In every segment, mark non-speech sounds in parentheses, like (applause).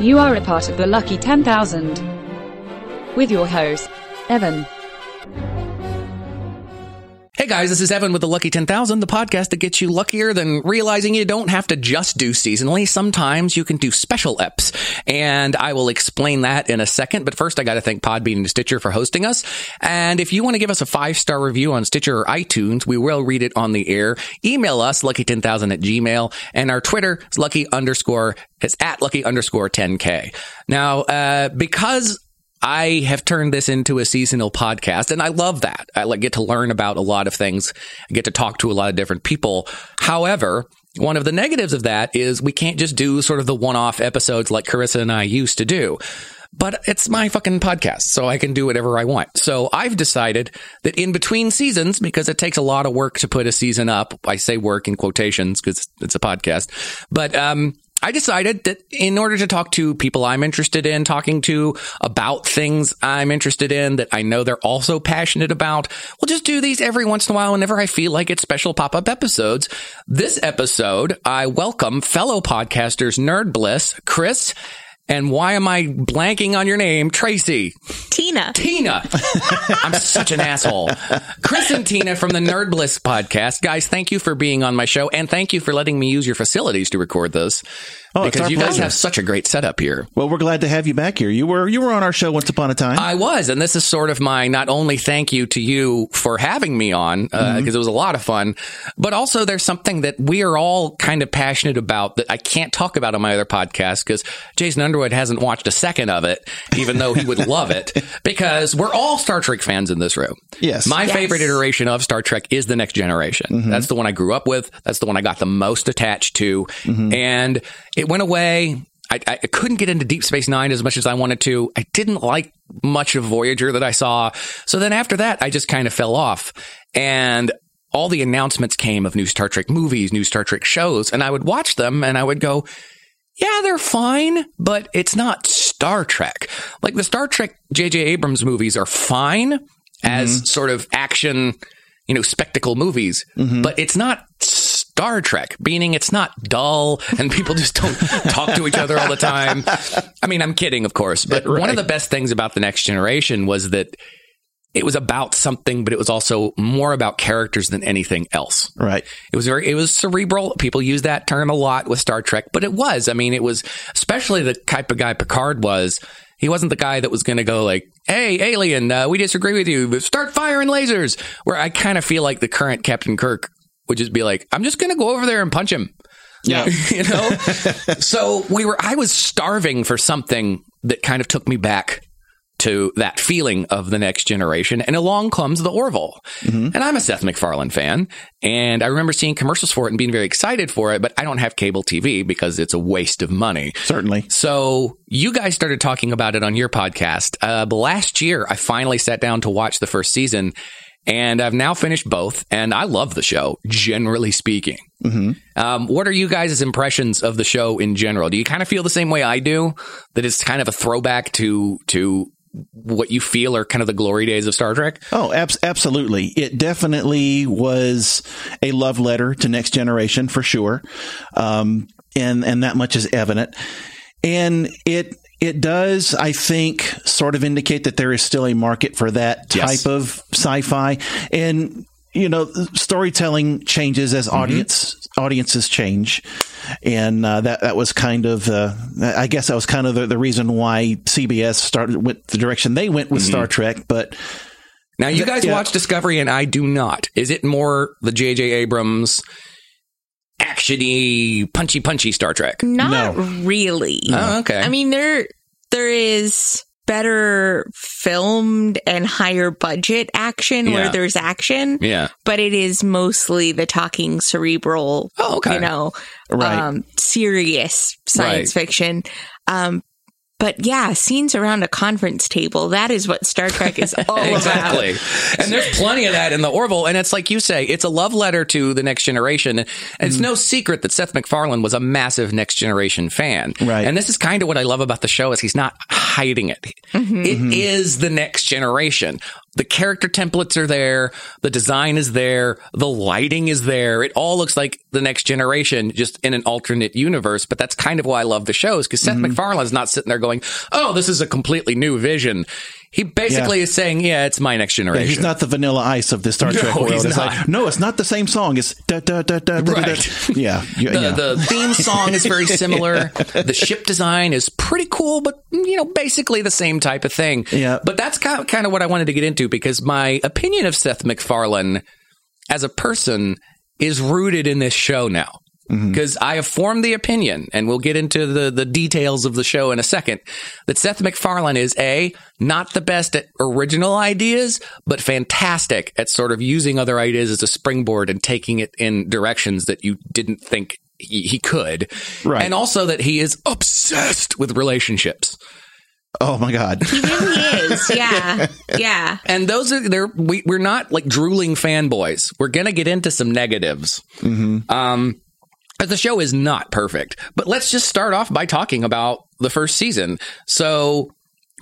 You are a part of the lucky 10,000. With your host, Evan. Hey guys, this is Evan with the Lucky 10,000, the podcast that gets you luckier than realizing you don't have to just do seasonally. Sometimes you can do special eps. And I will explain that in a second. But first, I got to thank Podbean and Stitcher for hosting us. And if you want to give us a five star review on Stitcher or iTunes, we will read it on the air. Email us, lucky10000 at gmail. And our Twitter is lucky underscore, it's at lucky underscore 10K. Now, uh, because I have turned this into a seasonal podcast and I love that. I like get to learn about a lot of things. I get to talk to a lot of different people. However, one of the negatives of that is we can't just do sort of the one-off episodes like Carissa and I used to do. But it's my fucking podcast, so I can do whatever I want. So I've decided that in between seasons, because it takes a lot of work to put a season up, I say work in quotations because it's a podcast, but um, I decided that in order to talk to people I'm interested in talking to about things I'm interested in that I know they're also passionate about, we'll just do these every once in a while whenever I feel like it's special pop up episodes. This episode, I welcome fellow podcasters Nerd Bliss, Chris, and why am I blanking on your name? Tracy. Tina. Tina. I'm such an asshole. Chris and Tina from the Nerd Bliss podcast. Guys, thank you for being on my show and thank you for letting me use your facilities to record this. Oh, it's because our you guys have such a great setup here. Well, we're glad to have you back here. You were you were on our show once upon a time. I was, and this is sort of my not only thank you to you for having me on because Mm-hmm. it was a lot of fun, but also there's something that we are all kind of passionate about that I can't talk about on my other podcast because Jason Underwood hasn't watched a second of it, even though he would love it, (laughs) because we're all Star Trek fans in this room. Yes. my Yes. favorite iteration of Star Trek is the Next Generation. Mm-hmm. That's the one I grew up with. That's the one I got the most attached to, Mm-hmm. and it went away. I, I couldn't get into Deep Space Nine as much as I wanted to. I didn't like much of Voyager that I saw. So then after that, I just kind of fell off. And all the announcements came of new Star Trek movies, new Star Trek shows, and I would watch them and I would go, yeah, they're fine, but it's not Star Trek. Like the Star Trek J.J. Abrams movies are fine as mm-hmm. sort of action, you know, spectacle movies, mm-hmm. but it's not Star Trek, meaning it's not dull (laughs) and people just don't talk to each other all the time. I mean, I'm kidding, of course, but one of the best things about The Next Generation was that it was about something, but it was also more about characters than anything else. right. It was very, it was cerebral. People use that term a lot with Star Trek, but it was. I mean, it was especially the type of guy Picard was. He wasn't the guy that was going to go like, "Hey, alien, uh, we disagree with you. Start firing lasers." Where I kind of feel like the current Captain Kirk would just be like, "I'm just going to go over there and punch him." Yeah. (laughs) you know. (laughs) so we were. I was starving for something that kind of took me back to that feeling of the next generation. And along comes the Orville. And I'm a Seth MacFarlane fan. And I remember seeing commercials for it and being very excited for it, but I don't have cable TV because it's a waste of money. Certainly. So you guys started talking about it on your podcast. Uh, but last year, I finally sat down to watch the first season. And I've now finished both, and I love the show, generally speaking. Um, what are you guys' impressions of the show in general? Do you kind of feel the same way I do? That it's kind of a throwback to to what you feel are kind of the glory days of Star Trek? Oh, abs- absolutely. It definitely was a love letter to next generation for sure. Um, and, and that much is evident. And it, it does, I think, sort of indicate that there is still a market for that type Yes. of sci-fi. And, you know, storytelling changes as audience, audiences change. And, uh, that, that was kind of, uh, I guess that was kind of the, the reason why CBS started, went the direction they went with Star Trek. But, Now, you guys Yeah. watch Discovery, and I do not. Is it more the J.J. Abrams actiony, punchy, punchy Star Trek? Not really. Oh, okay. I mean, there there is better filmed and higher budget action Yeah. where there's action. Yeah. But it is mostly the talking cerebral, Oh, okay. you know, Right. um, serious science Right. fiction. Um, but yeah, scenes around a conference table, that is what Star Trek is all (laughs) about. exactly. And there's plenty of that in the Orville. And it's like you say, it's a love letter to the next generation. And it's mm. no secret that Seth MacFarlane was a massive next generation fan. Right. And this is kind of what I love about the show is he's not hiding it. Mm-hmm. It mm-hmm. is the next generation. The character templates are there, the design is there, the lighting is there. It all looks like the next generation, just in an alternate universe. But that's kind of why I love the shows because Seth mm-hmm. MacFarlane's not sitting there going, "Oh, this is a completely new vision." He basically Yeah. is saying, "Yeah, it's my next generation." He's not the vanilla ice of the Star No, Trek world. It's like, no, it's not the same song. It's da da da da da. da, da. Right. (laughs) Yeah, the, yeah. the theme song is very similar. (laughs) The ship design is pretty cool, but you know, basically the same type of thing. Yeah. But that's kind of, kind of what I wanted to get into because my opinion of Seth MacFarlane as a person is rooted in this show now. Mm-hmm. Because I have formed the opinion, and we'll get into the, the details of the show in a second, that Seth MacFarlane is A, not the best at original ideas, but fantastic at sort of using other ideas as a springboard and taking it in directions that you didn't think he, he could. Right. And also that he is obsessed with relationships. oh my god. He really is. Yeah. (laughs) Yeah. And those are they're we, we're not like drooling fanboys. We're gonna get into some negatives. Um, the show is not perfect. But let's just start off by talking about the first season. So,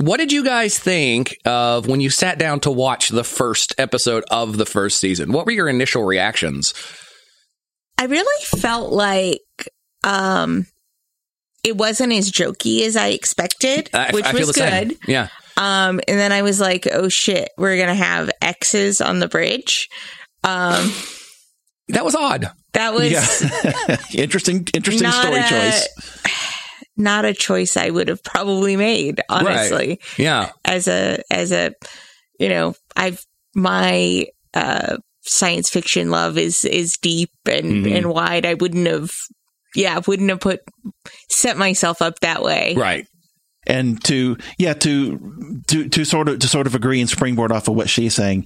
what did you guys think of when you sat down to watch the first episode of the first season? What were your initial reactions? I really felt like um it wasn't as jokey as I expected, I, which I was the same. good. Yeah. Um and then I was like, oh shit, we're gonna have X's on the bridge. Um (sighs) That was odd. That was Yeah. (laughs) interesting, interesting story a, choice. (sighs) Not a choice I would have probably made, honestly. Yeah. As a as a you know, I've my uh science fiction love is is deep and Mhm. and wide. I wouldn't have yeah, wouldn't have put set myself up that way. Right. and to yeah to to to sort of to sort of agree and springboard off of what she's saying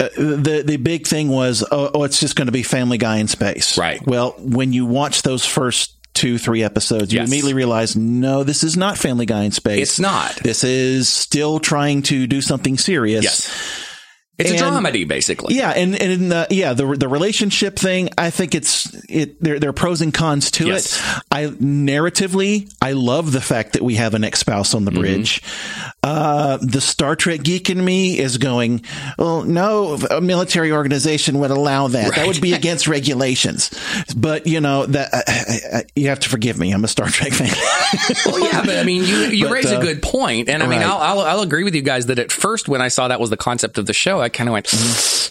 uh, the the big thing was oh, oh it's just going to be family guy in space Right. well when you watch those first two three episodes you Yes. immediately realize no this is not family guy in space It's not. this is still trying to do something serious Yes. It's a And- dramedy, basically. yeah, and and in the yeah the the relationship thing, I think it's it there there are pros and cons to Yes. it. I narratively, I love the fact that we have an ex spouse on the bridge. Uh, the Star Trek geek in me is going, well, no, a military organization would allow that. That would be (laughs) against regulations. But you know that I, I, I, you have to forgive me. I'm a Star Trek fan. (laughs) Well, yeah, but I mean, you you But, raise a uh, good point, and I mean, right. I'll, I'll I'll agree with you guys that at first when I saw that was the concept of the show, I kind of went,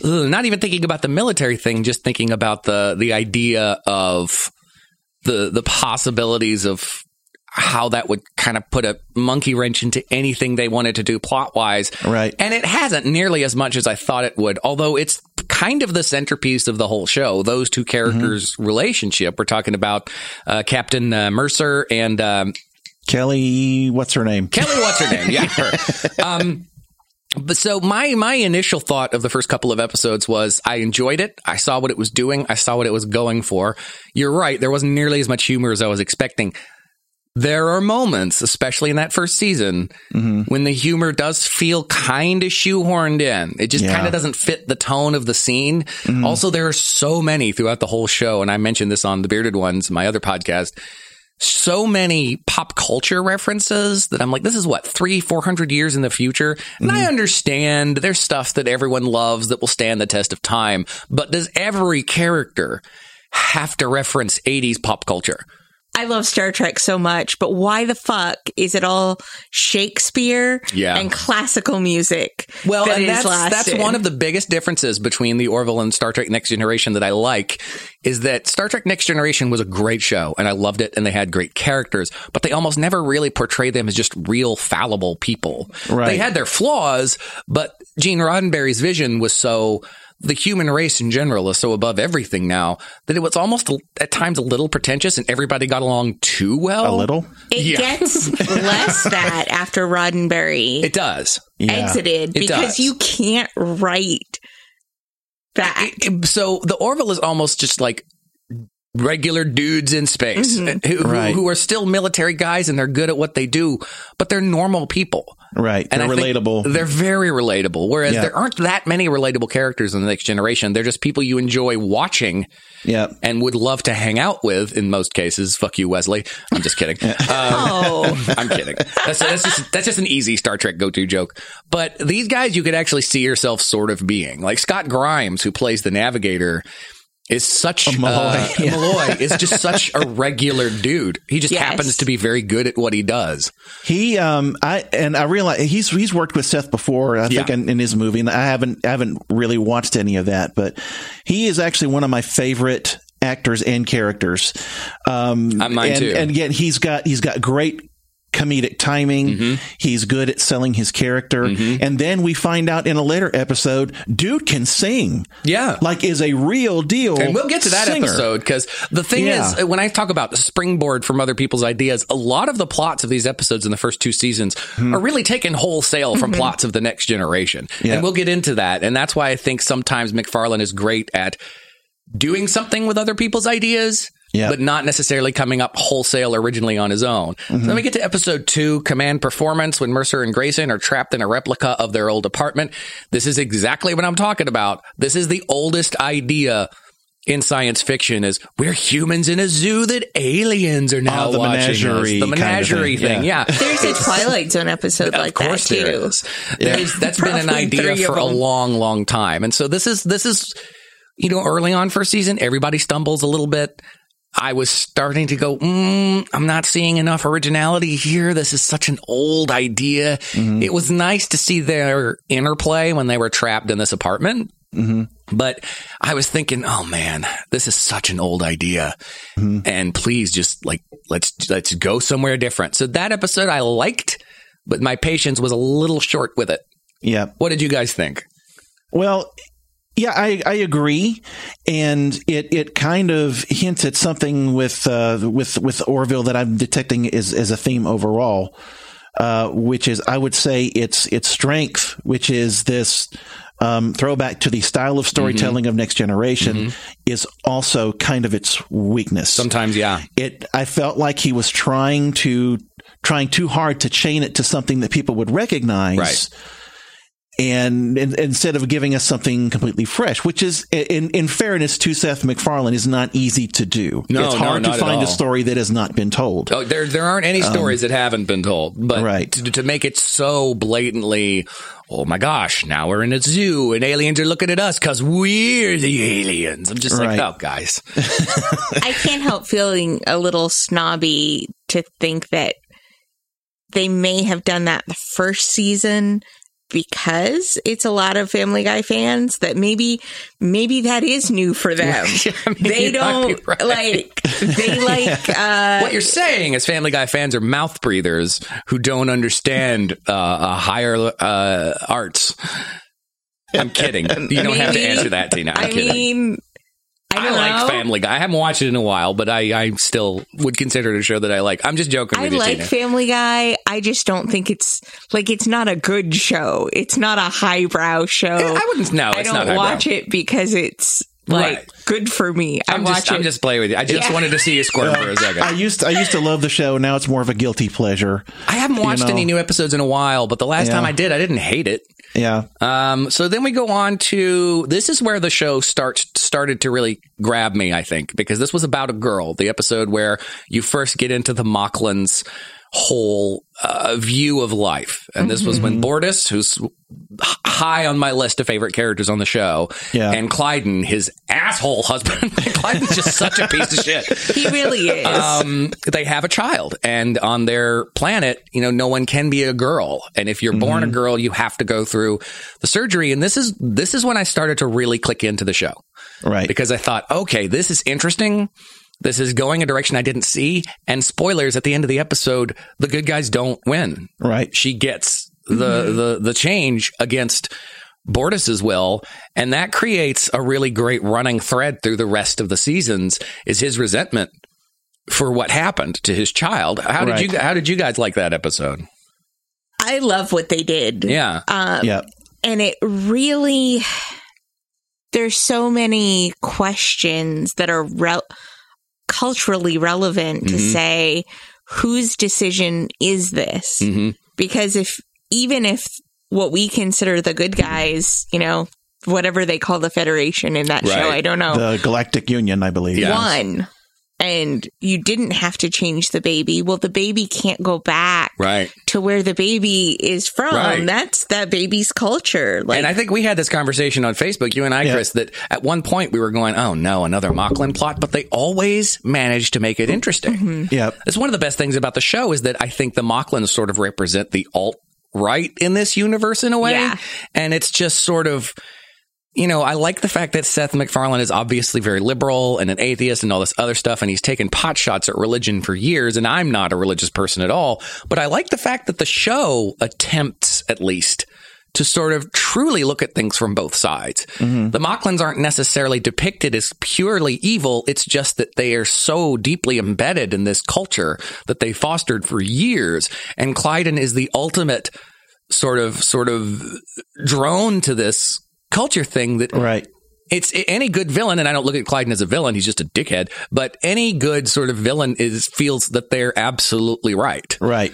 "Ugh," not even thinking about the military thing, just thinking about the the idea of the the possibilities of how that would kind of put a monkey wrench into anything they wanted to do plot wise. Right. And it hasn't nearly as much as I thought it would, although it's kind of the centerpiece of the whole show. Those two characters' relationship. We're talking about uh, Captain uh, Mercer and um, Kelly, what's her name? Kelly, what's her name? Yeah, her. (laughs) Um, but so my my initial thought of the first couple of episodes was I enjoyed it. I saw what it was doing. I saw what it was going for. You're right. There wasn't nearly as much humor as I was expecting. There are moments, especially in that first season, mm-hmm. when the humor does feel kind of shoehorned in. It just Yeah. kind of doesn't fit the tone of the scene. Mm-hmm. Also, there are so many throughout the whole show, and I mentioned this on the Bearded Ones, my other podcast so many pop culture references that I'm like, this is what, three, 400 years in the future? And I mm-hmm. understand there's stuff that everyone loves that will stand the test of time, but does every character have to reference 80s pop culture? I love Star Trek so much, but why the fuck is it all Shakespeare Yeah. and classical music? Well, that and is that's, that's one of the biggest differences between the Orville and Star Trek Next Generation that I like is that Star Trek Next Generation was a great show and I loved it and they had great characters, but they almost never really portray them as just real fallible people. Right. They had their flaws, but Gene Roddenberry's vision was so the human race in general is so above everything now that it was almost at times a little pretentious and everybody got along too well. A little. It Yeah. gets (laughs) less that after Roddenberry It does. Exited It because does. you can't write that. It- so the Orville is almost just like regular dudes in space Mm-hmm. who, who- Right. who are still military guys and they're good at what they do, but they're normal people. Right. And They're I relatable. They're very relatable. Whereas Yeah. there aren't that many relatable characters in the next generation. They're just people you enjoy watching yeah. and would love to hang out with in most cases. Fuck you, Wesley. I'm just kidding. (laughs) Um, Oh, (laughs) I'm kidding. That's, that's just that's just an easy Star Trek go to joke. But these guys, you could actually see yourself sort of being like Scott Grimes, who plays the Navigator. Is such Malloy, uh, yeah. Malloy is just such a regular dude. He just Yes. happens to be very good at what he does. He, um, I, and I realize he's, he's worked with Seth before, I think in, in his movie, and I haven't, I haven't really watched any of that, but he is actually one of my favorite actors and characters. Um, Uh, mine and, too. and yet he's got, he's got great comedic timing. Mm-hmm. He's good at selling his character. Mm-hmm. And then we find out in a later episode, dude can sing. Yeah. Like is a real deal. And we'll get to that singer. episode because the thing Yeah. is, when I talk about springboard from other people's ideas, a lot of the plots of these episodes in the first two seasons hmm. are really taken wholesale from mm-hmm. plots of the next generation. Yeah. And we'll get into that. And that's why I think sometimes MacFarlane is great at doing something with other people's ideas. Yeah. But not necessarily coming up wholesale originally on his own. So mm-hmm. then we get to episode two, Command Performance, when Mercer and Grayson are trapped in a replica of their old apartment. This is exactly what I'm talking about. This is the oldest idea in science fiction is we're humans in a zoo that aliens are now Oh, the watching us. menagerie The kind of menagerie thing, thing, yeah. there's a Twilight Zone episode like of course that too. there is. There's, that's been an idea for a long, long time. And so this is this is you know early on first season, everybody stumbles a little bit. I was starting to go, mm, I'm not seeing enough originality here. This is such an old idea. Mm-hmm. It was nice to see their interplay when they were trapped in this apartment. Mm-hmm. But I was thinking, oh man, this is such an old idea. Mm-hmm. And please just like, let's, let's go somewhere different. So that episode I liked, but my patience was a little short with it. Yeah. What did you guys think? Well, yeah, I, I agree, and it, it kind of hints at something with uh, with with Orville that I'm detecting is as a theme overall, uh, which is I would say its its strength, which is this um, throwback to the style of storytelling of Next Generation, is also kind of its weakness. Sometimes, yeah. it I felt like he was trying to trying too hard to chain it to something that people would recognize. Right. And, and instead of giving us something completely fresh, which is in in fairness to Seth MacFarlane is not easy to do. No, it's hard not to find a story that has not been told. Oh, there there aren't any stories that haven't been told, but Um, Right. to, to make it so blatantly, oh my gosh, now we're in a zoo and aliens are looking at us because we're the aliens. I'm just Right. like, oh, guys, (laughs) I can't help feeling a little snobby to think that they may have done that the first season because it's a lot of Family Guy fans that maybe maybe that is new for (laughs) them. (laughs) Mean, they you might be don't right. like they (laughs) like uh what you're saying is Family Guy fans are mouth breathers who don't understand uh, uh, higher uh, arts. I'm kidding. You don't have to answer that, Tina. I'm I kidding. mean I I like. Family Guy. I haven't watched it in a while, but I, I still would consider it a show that I like. I'm just joking I like. Family Guy. I just don't think it's like it's not a good show. It's not a highbrow show. I wouldn't. No, I don't watch it because it's like Right. good for me. I I'm watch just, it. I'm just playing with you. I just Yeah. wanted to see you squirm for a second. I used to, I used to love the show. Now it's more of a guilty pleasure. I haven't watched know. any new episodes in a while, but the last Yeah. time I did, I didn't hate it. Yeah. Um, so then we go on to this is where the show starts started to really grab me, I think, because this was about a girl. The episode where you first get into the Moclans' whole uh, view of life, and this was when Bortus, who's high on my list of favorite characters on the show, Yeah. and Klyden, his asshole husband. (laughs) Klyden's just such a piece of shit. he really is. um, they have a child and on their planet, you know, no one can be a girl. And if you're born a girl, you have to go through the surgery. And this is, this is when I started to really click into the show Right. because I thought, okay, this is interesting. This is going a direction I didn't see. And spoilers at the end of the episode, the good guys don't win. right. She gets the, the, the change against Bortus's will, and that creates a really great running thread through the rest of the seasons. Is his resentment for what happened to his child? How did you How did you guys like that episode? I love what they did. Yeah, Um, Yeah. and it really there's so many questions that are rel- culturally relevant to mm-hmm. say whose decision is this? Mm-hmm. Because if even if what we consider the good guys, you know, whatever they call the Federation in that show, I don't know, The Galactic Union, I believe. Yeah. won. And you didn't have to change the baby. Well, the baby can't go back Right. to where the baby is from. Right. That's that baby's culture. Like and I think we had this conversation on Facebook, you and I, Yeah. Chris, that at one point we were going, oh no, another Moclan plot, but they always managed to make it interesting. Mm-hmm. Yep. It's one of the best things about the show is that I think the Moclans sort of represent the alt right in this universe in a way. Yeah. And it's just sort of, you know, I like the fact that Seth MacFarlane is obviously very liberal and an atheist and all this other stuff, and he's taken pot shots at religion for years, and I'm not a religious person at all. But I like the fact that the show attempts, at least, to sort of truly look at things from both sides. Mm-hmm. The Moclans aren't necessarily depicted as purely evil. It's just that they are so deeply embedded in this culture that they fostered for years. And Klyden is the ultimate sort of, sort of drone to this culture thing that Right. it's any good villain, and I don't look at Klyden as a villain; he's just a dickhead. But any good sort of villain is feels that they're absolutely right. Right.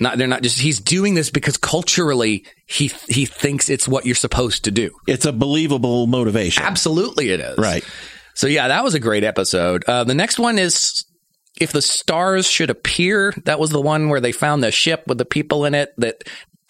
Not they're not just he's doing this because culturally he he thinks it's what you're supposed to do. It's a believable motivation. Absolutely, it is. Right. So yeah, that was a great episode. Uh, the next one is if the stars should appear. That was the one where they found the ship with the people in it that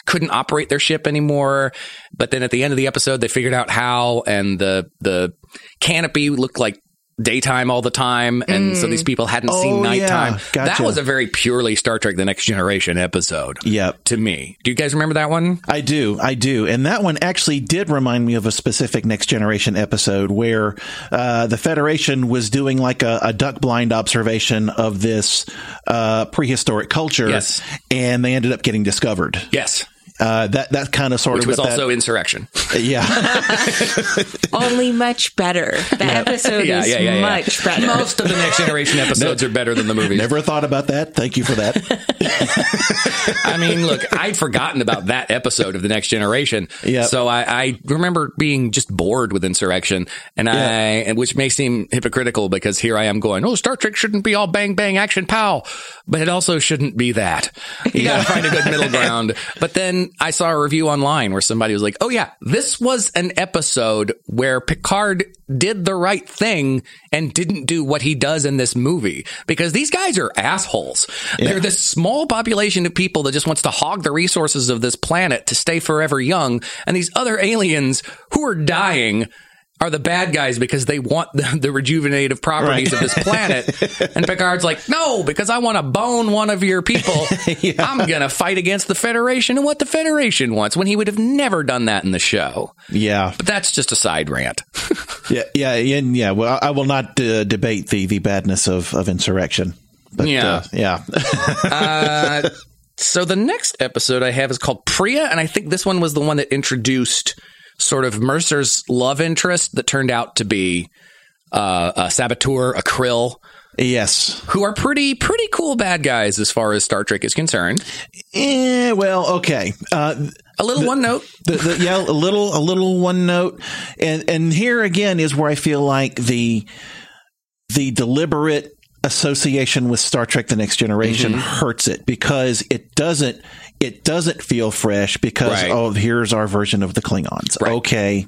couldn't operate their ship anymore. But then at the end of the episode, they figured out how, and the the canopy looked like daytime all the time, and so these people hadn't seen Oh, nighttime. yeah. Gotcha. That was a very purely Star Trek: The Next Generation episode. Yep. To me, do you guys remember that one? I do, I do, and that one actually did remind me of a specific Next Generation episode where uh, the Federation was doing like a, a duck blind observation of this uh, prehistoric culture, Yes. and they ended up getting discovered. Yes, Uh, that that kind of sort which of was what that- also insurrection. yeah, (laughs) only much better. That episode Yeah, is yeah, yeah, yeah. much better. Most of the Next Generation (laughs) episodes are better than the movies. never thought about that. Thank you for that. (laughs) I mean, look, I'd forgotten about that episode of the Next Generation. Yeah. So I, I remember being just bored with Insurrection, and I, which may seem hypocritical because here I am going, oh, Star Trek shouldn't be all bang bang action pow, but it also shouldn't be that. You got to find a good middle ground. But then I saw a review online where somebody was like, oh yeah, this was an episode where Picard did the right thing and didn't do what he does in this movie because these guys are assholes. They're this small population of people that just wants to hog the resources of this planet to stay forever young. And these other aliens who are dying are the bad guys because they want the, the rejuvenative properties of this planet. And Picard's like, no, because I want to bone one of your people. (laughs) I'm going to fight against the Federation and what the Federation wants when he would have never done that in the show. Yeah, But that's just a side rant. (laughs) yeah, yeah, and yeah. Well, I will not uh, debate the the badness of of insurrection. But, Yeah. uh, yeah. (laughs) So the next episode I have is called Pria, and I think this one was the one that introduced sort of Mercer's love interest that turned out to be uh, a saboteur, a krill, yes. who are pretty pretty cool bad guys as far as Star Trek is concerned. Eh, well, okay. Uh, A little one note. the, the, yeah, a little, a little one note, and and here again is where I feel like the the deliberate association with Star Trek: The Next Generation Mm-hmm. hurts it because it doesn't it doesn't feel fresh because Right. oh here's our version of the Klingons. Right. Okay,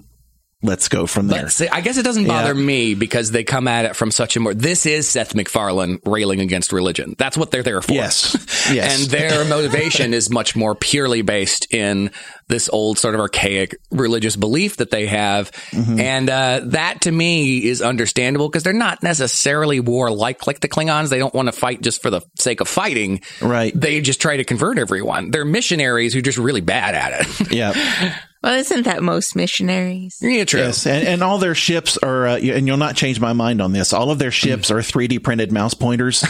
let's go from there. But I guess it doesn't bother Yeah. me because they come at it from such a more. This is Seth MacFarlane railing against religion. That's what they're there for. Yes. (laughs) Yes. and their (laughs) motivation is much more purely based in this old sort of archaic religious belief that they have, Mm-hmm. and uh, that to me is understandable because they're not necessarily warlike like the Klingons. They don't want to fight just for the sake of fighting. Right. They just try to convert everyone. They're missionaries who are just really bad at it. yeah. (laughs) Well, isn't that most missionaries? yeah, true. Yes, and, and all their ships are, uh, and you'll not change my mind on this. All of their ships are 3D printed mouse pointers.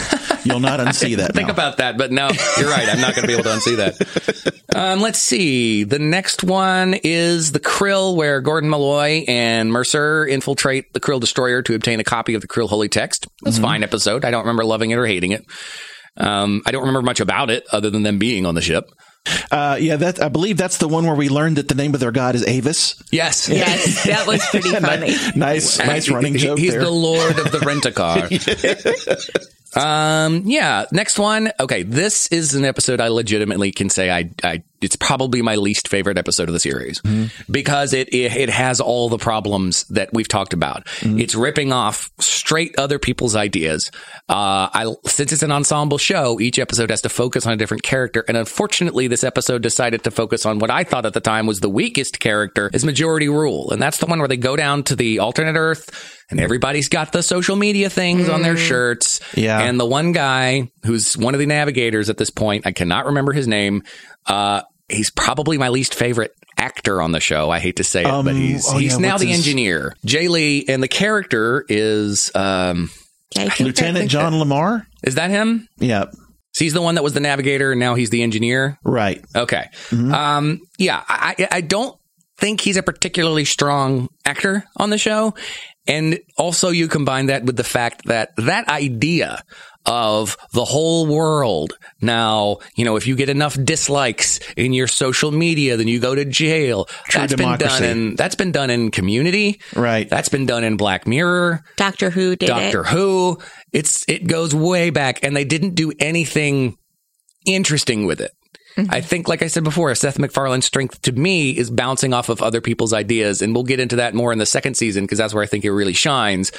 You'll not unsee that. think now. about that, but no, you're right. I'm not going to be able to unsee that. (laughs) Um, let's see. The next one is the Krill, where Gordon Malloy and Mercer infiltrate the Krill destroyer to obtain a copy of the Krill holy text. It's a fine episode. I don't remember loving it or hating it. Um, I don't remember much about it other than them being on the ship. Uh, yeah, that I believe that's the one where we learned that the name of their god is Avis. Yes. Yes, that was pretty (laughs) funny. nice, nice running He- joke He's there. the lord of the (laughs) rent a car. Um, yeah. Next one. Okay, this is an episode I legitimately can say I, I it's probably my least favorite episode of the series because it, it it has all the problems that we've talked about. It's ripping off straight other people's ideas. Uh, I since it's an ensemble show, each episode has to focus on a different character, and unfortunately, this episode decided to focus on what I thought at the time was the weakest character, is Majority Rule, and that's the one where they go down to the alternate Earth. And everybody's got the social media things on their shirts. Yeah. And the one guy who's one of the navigators at this point, I cannot remember his name. Uh, he's probably my least favorite actor on the show. I hate to say it, but Um, he's oh, he's yeah, now the his- engineer, Jay Lee, and the character is um, Lieutenant John Lamar. is that him? Yeah, So he's the one that was the navigator, and now he's the engineer. right. Okay. Um, yeah, I, I- I don't think he's a particularly strong actor on the show. And also you combine that with the fact that that idea of the whole world. Now, you know, if you get enough dislikes in your social media, then you go to jail. True that's been done in, that's been done in community. Right. That's been done in Black Mirror. Doctor Who did Doctor it. Who. It's it goes way back, and they didn't do anything interesting with it. I think, like I said before, Seth MacFarlane's strength to me is bouncing off of other people's ideas, and we'll get into that more in the second season because that's where I think it really shines.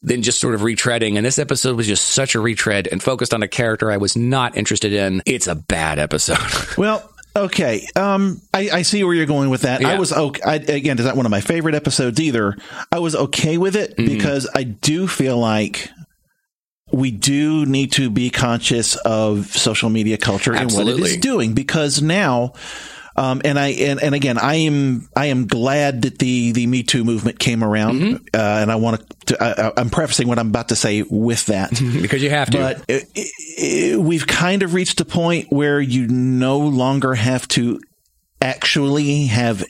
Than just sort of retreading, and this episode was just such a retread and focused on a character I was not interested in. It's a bad episode. (laughs) Well, okay. Um, I, I see where you're going with that. I was okay. I, again, is not one of my favorite episodes either. I was okay with it Mm-hmm. because I do feel like we do need to be conscious of social media culture and what it is doing because now. Um, and I and, and again, I am I am glad that the the Me Too movement came around, Mm-hmm. uh, and I want to. I, I'm prefacing what I'm about to say with that. (laughs) because you have to. But it, it, we've kind of reached a point where you no longer have to actually have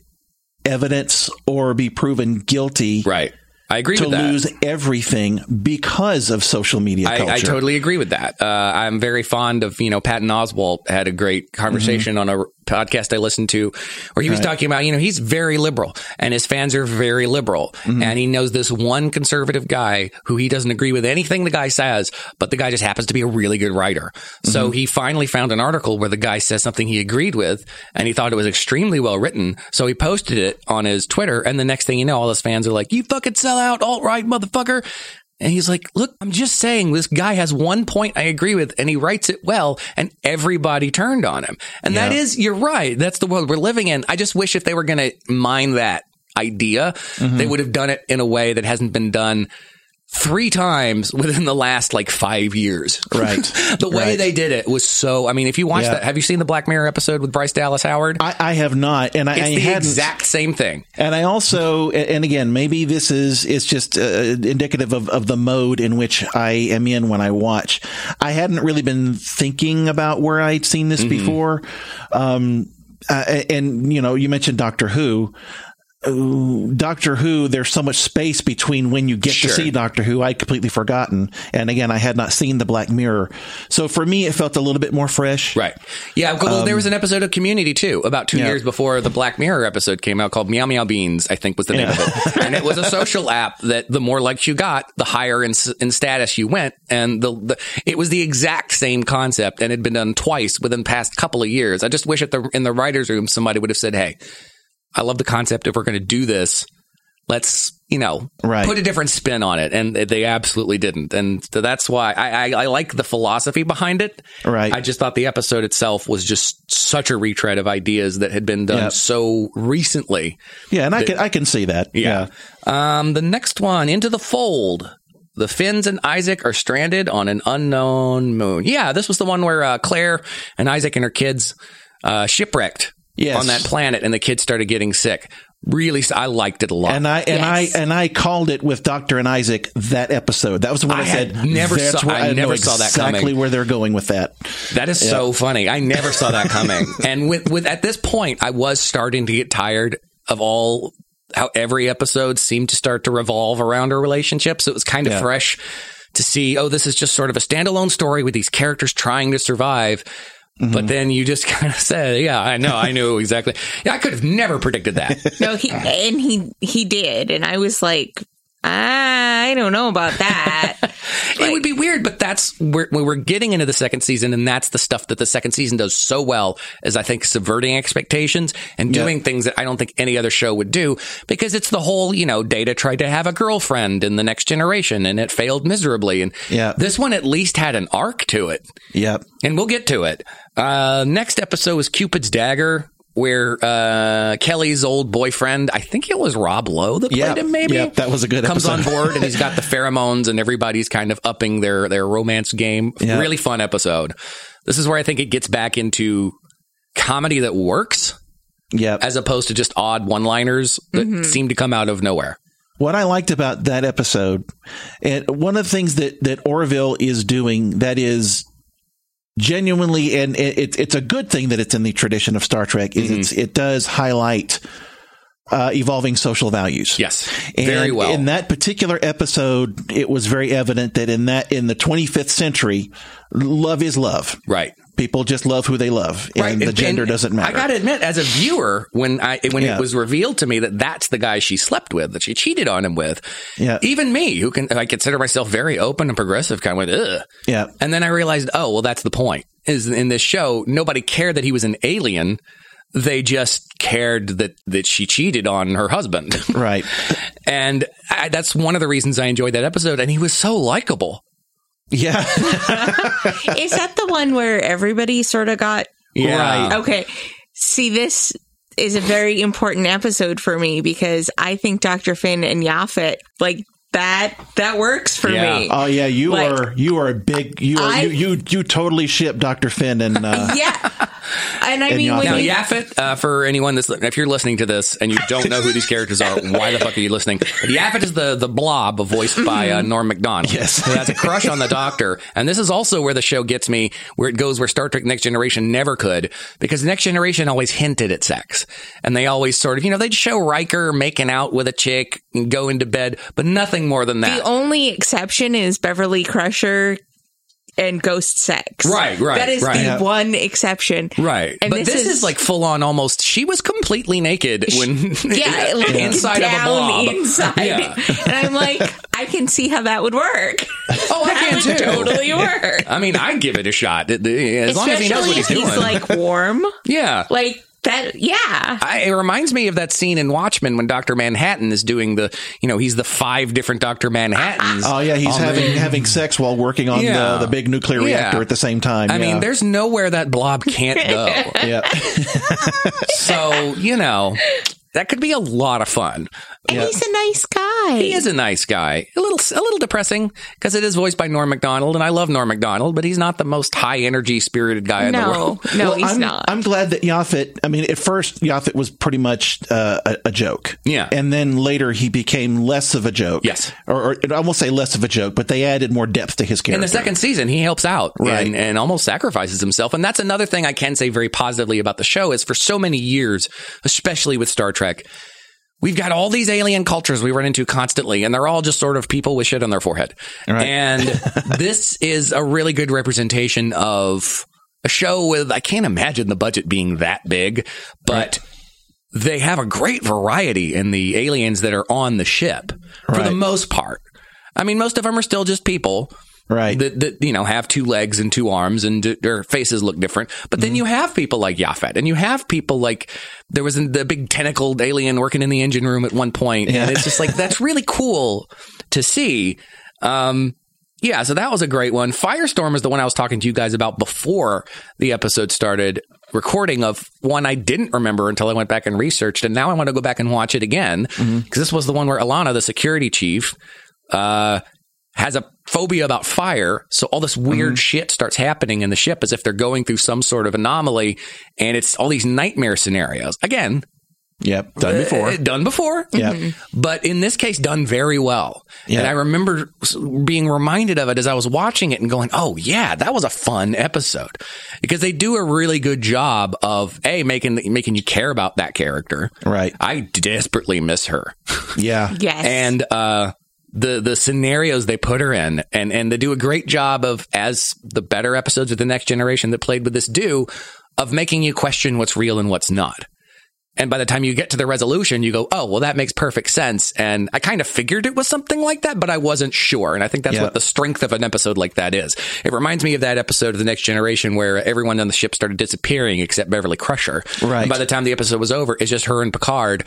evidence or be proven guilty right. I agree to with that. lose everything because of social media culture. I, I totally agree with that. Uh, I'm very fond of, you know, Patton Oswalt had a great mm-hmm. conversation on a podcast I listened to where he was talking about, you know, he's very liberal and his fans are very liberal. Mm-hmm. And he knows this one conservative guy who he doesn't agree with anything the guy says, but the guy just happens to be a really good writer. So mm-hmm. he finally found an article where the guy says something he agreed with and he thought it was extremely well written. So he posted it on his Twitter. And the next thing you know, all his fans are like, you fucking sell out, alt right, motherfucker. And he's like, look, I'm just saying this guy has one point I agree with and he writes it well and everybody turned on him. And that Yeah. is, you're right. That's the world we're living in. I just wish if they were going to mine that idea, mm-hmm. they would have done it in a way that hasn't been done three times within the last like five years. (laughs) Right. the way Right. they did it was so, I mean, if you watch Yeah. that, have you seen the Black Mirror episode with Bryce Dallas Howard? I, I have not, and I, it's I the hadn't. exact same thing. And I also, and again, maybe this is it's just uh, indicative of, of the mode in which I am in when I watch. I hadn't really been thinking about where I'd seen this before. Um, uh, and you know, you mentioned Doctor Who. Doctor Who, there's so much space between when you get Sure. to see Doctor Who. I'd completely forgotten. And again, I had not seen the Black Mirror. So for me, it felt a little bit more fresh. Right. Yeah. Well, there was an episode of Community too, about two Um, Yeah. years before the Black Mirror episode came out, called Meow Meow Beans. I think was the name of it, and it was a social (laughs) app that the more likes you got, the higher in, in status you went, and the, the it was the exact same concept, and had been done twice within the past couple of years. I just wish at the in the writers' room somebody would have said, "Hey, I love the concept. If we're going to do this, let's." You know, Right. put a different spin on it, and they absolutely didn't, and so that's why I, I, I like the philosophy behind it. Right. I just thought the episode itself was just such a retread of ideas that had been done Yeah. so recently. Yeah. And I can, I can see that. Yeah. Um, the next one, Into the Fold. The Finns and Isaac are stranded on an unknown moon. Yeah, this was the one where uh, Claire and Isaac and her kids uh, shipwrecked Yes. on that planet, and the kids started getting sick. Really, I liked it a lot. And I and Yes. I and I called it with Doctor and Isaac that episode. That was the one I, I said. never saw- where I know never saw that exactly where they're going with that. That is so funny. I never saw that coming. (laughs) and with with at this point, I was starting to get tired of all how every episode seemed to start to revolve around her relationship. So it was kind of Yeah. fresh to see. Oh, this is just sort of a standalone story with these characters trying to survive. Mm-hmm. But then you just (laughs) kind of said, "Yeah, I know, I knew exactly." Yeah, I could have never predicted that. No, he and he he did, and I was like, I don't know about that. (laughs) it would be weird, but that's where when we're getting into the second season, and that's the stuff that the second season does so well, is I think subverting expectations and doing things that I don't think any other show would do because it's the whole, you know, Data tried to have a girlfriend in the next generation and it failed miserably, and Yeah. this one at least had an arc to it, Yep. and we'll get to it. Uh, next episode is Cupid's Dagger. Where uh, Kelly's old boyfriend, I think it was Rob Lowe that played Yep. him. Maybe Yep, that was a good comes on board and he's got the (laughs) pheromones and everybody's kind of upping their their romance game. Yeah. Really fun episode. This is where I think it gets back into comedy that works Yep. as opposed to just odd one-liners that seem to come out of nowhere. What I liked about that episode, and one of the things that that Orville is doing that is genuinely, and it, it, it's a good thing that it's in the tradition of Star Trek, is it's, mm-hmm. it does highlight uh, evolving social values. Yes, And very well. In that particular episode, it was very evident that in that in the 25th century, love is love. right. People just love who they love, and the gender doesn't matter. I got to admit, as a viewer, when I when Yeah. it was revealed to me that that's the guy she slept with, that she cheated on him with, Yeah. even me, who can I consider myself very open and progressive, kind of went, ugh. Yeah. And then I realized, oh, well, that's the point. Is in this show, nobody cared that he was an alien. They just cared that that she cheated on her husband, (laughs) Right. and I, that's one of the reasons I enjoyed that episode. And he was so likable. Yeah. (laughs) Is that the one where everybody sort of got Yeah. Okay. See, this is a very important episode for me because I think Dr. Finn and Yaphit, like that, that works for Yeah. me. Oh yeah, you Like- are you are a big you are I- you, you you totally ship Dr. Finn and uh, (laughs) yeah. And I mean, Yaphit. when Now, you, Yaphit, uh, for anyone that's if you're listening to this and you don't know who these characters are, why the fuck are you listening? But Yaphit is the the blob voiced by uh, Norm Macdonald. (laughs) Yes. who has a crush on the Doctor, and this is also where the show gets me, where it goes where Star Trek Next Generation never could, because Next Generation always hinted at sex, and they always sort of you know they'd show Riker making out with a chick and go into bed, but nothing more than that. the only exception is Beverly Crusher and Ghost Sex. Right, right, That is right. the Yeah. one exception. Right. And but this, this is, is- like full on almost she was completely naked when (laughs) Yeah, like (laughs) inside of a blob. (laughs) inside. Yeah. And I'm like, I can see how that would work. Oh, I can too. totally work. I mean, I'd give it a shot. As long as he knows what he's doing. he's like warm. yeah. Like that, yeah. I, it reminds me of that scene in Watchmen when Doctor Manhattan is doing the, you know, he's the five different Doctor Manhattans. (laughs) oh yeah, he's on the- having (laughs) having sex while working on Yeah. the, the big nuclear Yeah. reactor at the same time. I yeah. mean, there's nowhere that blob can't go. (laughs) yeah. so you know, that could be a lot of fun. And he's a nice guy. He is a nice guy. A little, a little depressing because it is voiced by Norm Macdonald, and I love Norm Macdonald, but he's not the most high energy, spirited guy in the no, world. no, Well, he's I'm, not. I'm glad that Yaphit. I mean, at first Yaphit was pretty much uh, a, a joke. Yeah. and then later he became less of a joke. Yes. or, or I won't say less of a joke, but they added more depth to his character. In the second season, he helps out Right. and, and almost sacrifices himself. And that's another thing I can say very positively about the show is for so many years, especially with Star Trek, we've got all these alien cultures we run into constantly, and they're all just sort of people with shit on their forehead. Right. And (laughs) this is a really good representation of a show with, I can't imagine the budget being that big, but they have a great variety in the aliens that are on the ship for the most part. I mean, most of them are still just people right? that, that you know have two legs and two arms and d- their faces look different. But then you have people like Yaphit and you have people like there was the big tentacled alien working in the engine room at one point, and it's just like that's really cool to see. Um, yeah, so that was a great one. Firestorm is the one I was talking to you guys about before the episode started recording of one I didn't remember until I went back and researched, and now I want to go back and watch it again because this was the one where Alana, the security chief, uh, has a phobia about fire. So all this weird shit starts happening in the ship as if they're going through some sort of anomaly. And it's all these nightmare scenarios. Again, yep, done before. uh, done before. Yeah. But in this case, done very well. Yeah. And I remember being reminded of it as I was watching it and going, oh, yeah, that was a fun episode. Because they do a really good job of, A, making, making you care about that character. Right. I desperately miss her. (laughs) Yeah. yes. And uh, the the scenarios they put her in and and they do a great job of as the better episodes of the next generation that played with this do of making you question what's real and what's not. And by the time you get to the resolution you go oh well that makes perfect sense. And i kind of figured it was something like that but i wasn't sure. And i think that's Yeah. what the strength of an episode like that is. It reminds me of that episode of the next generation where everyone on the ship started disappearing except beverly crusher. Right. and by the time the episode was over it's just her and picard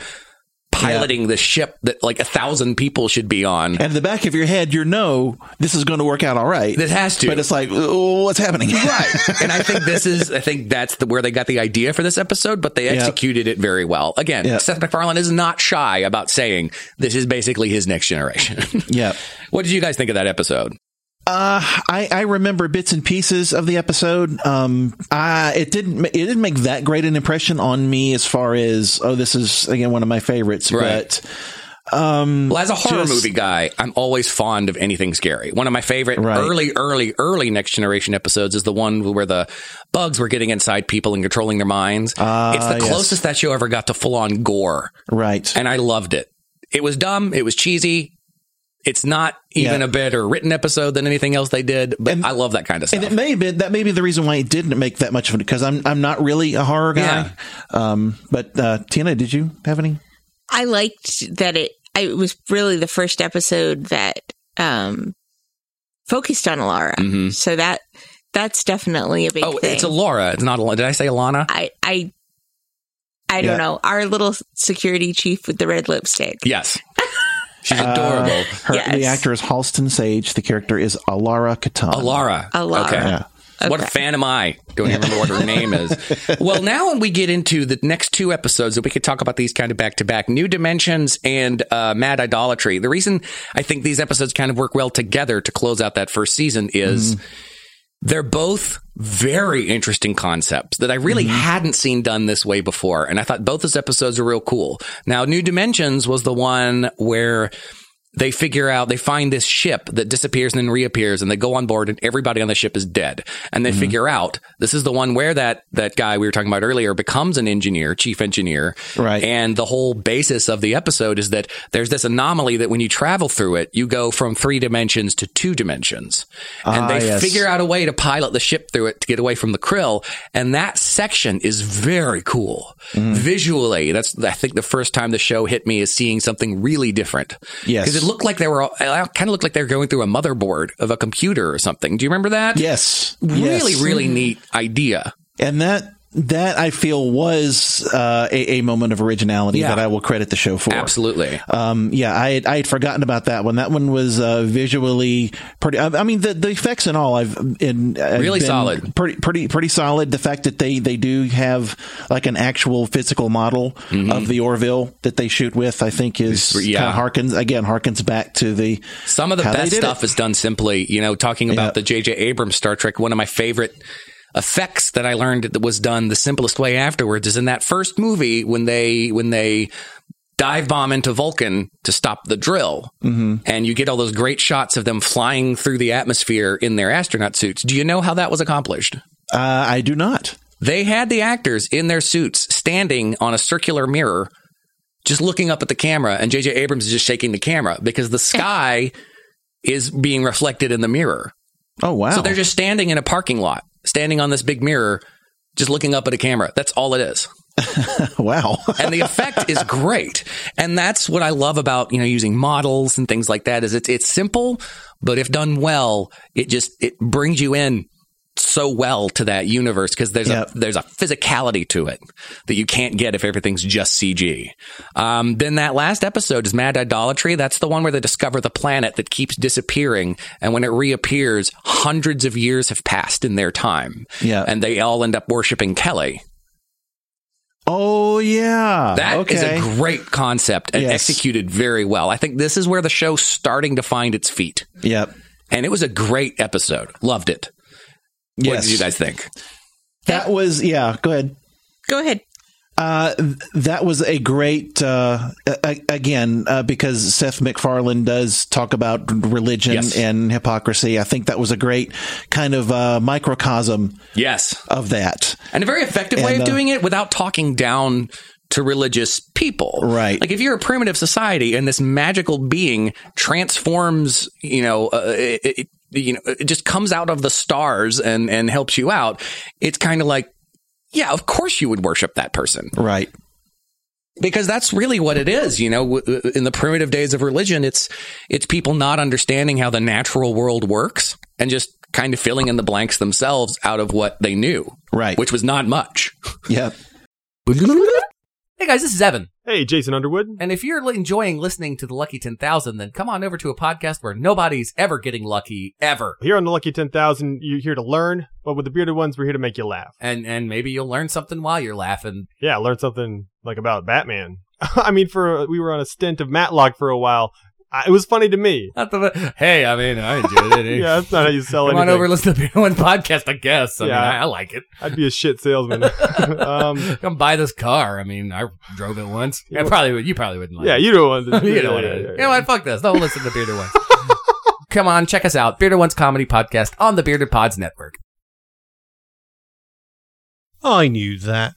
piloting the ship that like a thousand people should be on And in the back of your head, you know this is going to work out all right. It has to. But it's like, oh, what's happening? Right. (laughs) and I think this is, I think that's the, where they got the idea for this episode, but they executed it very well. Again. Seth MacFarlane is not shy about saying this is basically his next generation. yeah. (laughs) what did you guys think of that episode? Uh, I, I remember bits and pieces of the episode. Um, I, it didn't, it didn't make that great an impression on me as far as, oh, this is again, one of my favorites, Right. but, um, Well, as a horror Just- movie guy, I'm always fond of anything scary. One of my favorite Right. early, early, early Next Generation episodes is the one where the bugs were getting inside people and controlling their minds. Ah, it's the yes. closest that show ever got to full on gore. right. and I loved it. It was dumb. It was cheesy. It's not even Yeah. a better written episode than anything else they did, but I love that kind of stuff. And it may have been that may be the reason why it didn't make that much of it because I'm I'm not really a horror guy. Um, but uh, Tina, did you have any? I liked that it. It was really the first episode that um, focused on Alara. Mhm. So that that's definitely a big oh, thing. it's a Laura. It's not. Al- Did I say Alana? I I I don't Yeah. know. Our little security chief with the red lipstick. Yes. She's adorable. Her, Yes. The actor is Halston Sage. The character is Alara Kitan. Alara. Alara. Okay. Yeah. What a fan am I? Don't even remember what her name is. (laughs) Well, now when we get into the next two episodes, that we could talk about these kind of back to back, New Dimensions and uh, Mad Idolatry. The reason I think these episodes kind of work well together to close out that first season is they're both very interesting concepts that I really mm-hmm. hadn't seen done this way before. And I thought both those episodes are real cool. Now, New Dimensions was the one where they figure out they find this ship that disappears and then reappears and they go on board and everybody on the ship is dead and they Mm-hmm. figure out this is the one where that that guy we were talking about earlier becomes an engineer chief engineer Right. and the whole basis of the episode is that there's this anomaly that when you travel through it you go from three dimensions to two dimensions and Ah, they yes. figure out a way to pilot the ship through it to get away from the krill and that section is very cool Mm-hmm. visually that's i think the first time the show hit me is seeing something really different Yes. Because it looked like they were kind of looked like they were going through a motherboard of a computer or something do you remember that Yes. really Yes. really mm-hmm. neat idea And that that I feel was uh, a, a moment of originality Yeah. that I will credit the show for. absolutely Um, yeah, I had, I had forgotten about that one. That one was uh, visually pretty. I, I mean, the, the effects and all. I've in I've Really solid. Pretty pretty pretty solid. The fact that they they do have like an actual physical model of the Orville that they shoot with, I think is Mm-hmm. yeah. kind of harkens again harkens back to the Some of the best stuff is done simply, you know, talking about Yeah. the J.J. Abrams Star Trek. One of my favorite effects that I learned that was done the simplest way afterwards is in that first movie when they when they dive bomb into Vulcan to stop the drill, mm-hmm. and you get all those great shots of them flying through the atmosphere in their astronaut suits. Do you know how that was accomplished? Uh, I do not. They had the actors in their suits standing on a circular mirror, just looking up at the camera, and J.J. Abrams is just shaking the camera because the sky (laughs) is being reflected in the mirror. Oh wow! So they're just standing in a parking lot, standing on this big mirror, just looking up at a camera. That's all it is. (laughs) wow. And the effect is great. And that's what I love about, you know, using models and things like that is it's it's simple, but if done well, it just it brings you in so well to that universe because there's Yep. a there's a physicality to it that you can't get if everything's just CG. Um, then that last episode is Mad Idolatry. That's the one where they discover the planet that keeps disappearing, and when it reappears, hundreds of years have passed in their time. Yeah. and they all end up worshiping Kelly. oh yeah. That is okay. a great concept and Yes. executed very well. I think this is where the show's starting to find its feet. Yep. And it was a great episode. Loved it. What Yes. did you guys think? That was yeah. Go ahead. Go ahead. Uh, that was a great uh, a- again uh, because Seth MacFarlane does talk about religion Yes. and hypocrisy. I think that was a great kind of uh, microcosm Yes. of that. And a very effective way of uh, doing it without talking down to religious people. Right. Like if you're a primitive society and this magical being transforms, you know, uh, it, it, you know, it just comes out of the stars and and helps you out. It's kind of like, yeah, of course you would worship that person Right. because that's really what it is you know in the primitive days of religion it's it's people not understanding how the natural world works and just kind of filling in the blanks themselves out of what they knew Right. which was not much Yep. (laughs) Hey guys, this is Evan. Hey, Jason Underwood. And if you're enjoying listening to the Lucky 10,000, then come on over to a podcast where nobody's ever getting lucky, ever. Here on the Lucky 10,000, you're here to learn, but with the bearded ones, we're here to make you laugh. And and maybe you'll learn something while you're laughing. Yeah, learn something like about Batman. (laughs) I mean, for we were on a stint of Matlock for a while. I, it was funny to me. Not the, hey, I mean, I enjoyed it. (laughs) Yeah, that's not how you sell Come anything. on over, listen to the Beer One podcast, I guess. I Yeah. mean, I, I like it. I'd be a shit salesman. (laughs) (laughs) um, Come buy this car. I mean, I drove it once. I probably would. You probably wouldn't like yeah, it. you don't want to. you know what yeah, it is. yeah, You yeah. know what? Fuck this. Don't listen to Bearded Ones. Come on, check us out. Bearded Ones Comedy Podcast on the Bearded Pods Network. I knew that.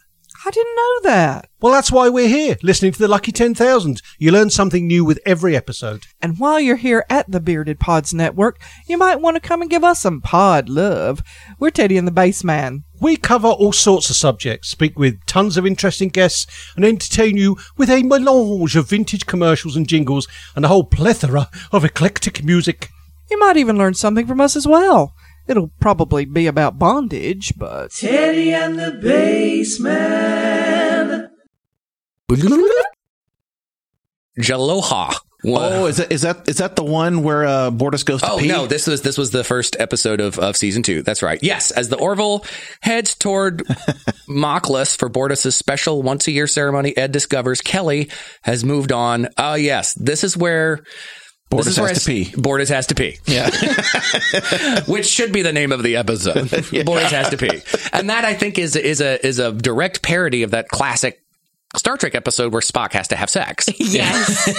I didn't know that. Well, that's why we're here, listening to the Lucky 10,000. You learn something new with every episode. And while you're here at the Bearded Pods Network, you might want to come and give us some pod love. We're Teddy and the Bassman. We cover all sorts of subjects, speak with tons of interesting guests, and entertain you with a melange of vintage commercials and jingles and a whole plethora of eclectic music. You might even learn something from us as well. It'll probably be about bondage, but Teddy and the Bassman! jaloha Oh, is that is that is that the one where uh, Bortus goes to Oh pee? no! This was this was the first episode of, of season two. That's right. Yes, as the Orville heads toward (laughs) Moclus for Bortus's special once a year ceremony, Ed discovers Kelly has moved on. Oh yes, this is where Bortus this is has to pee. Bortus has to pee. Yeah. (laughs) which should be the name of the episode. (laughs) Boys has to pee, and that I think is is a is a direct parody of that classic Star Trek episode where Spock has to have sex. (laughs) Yes.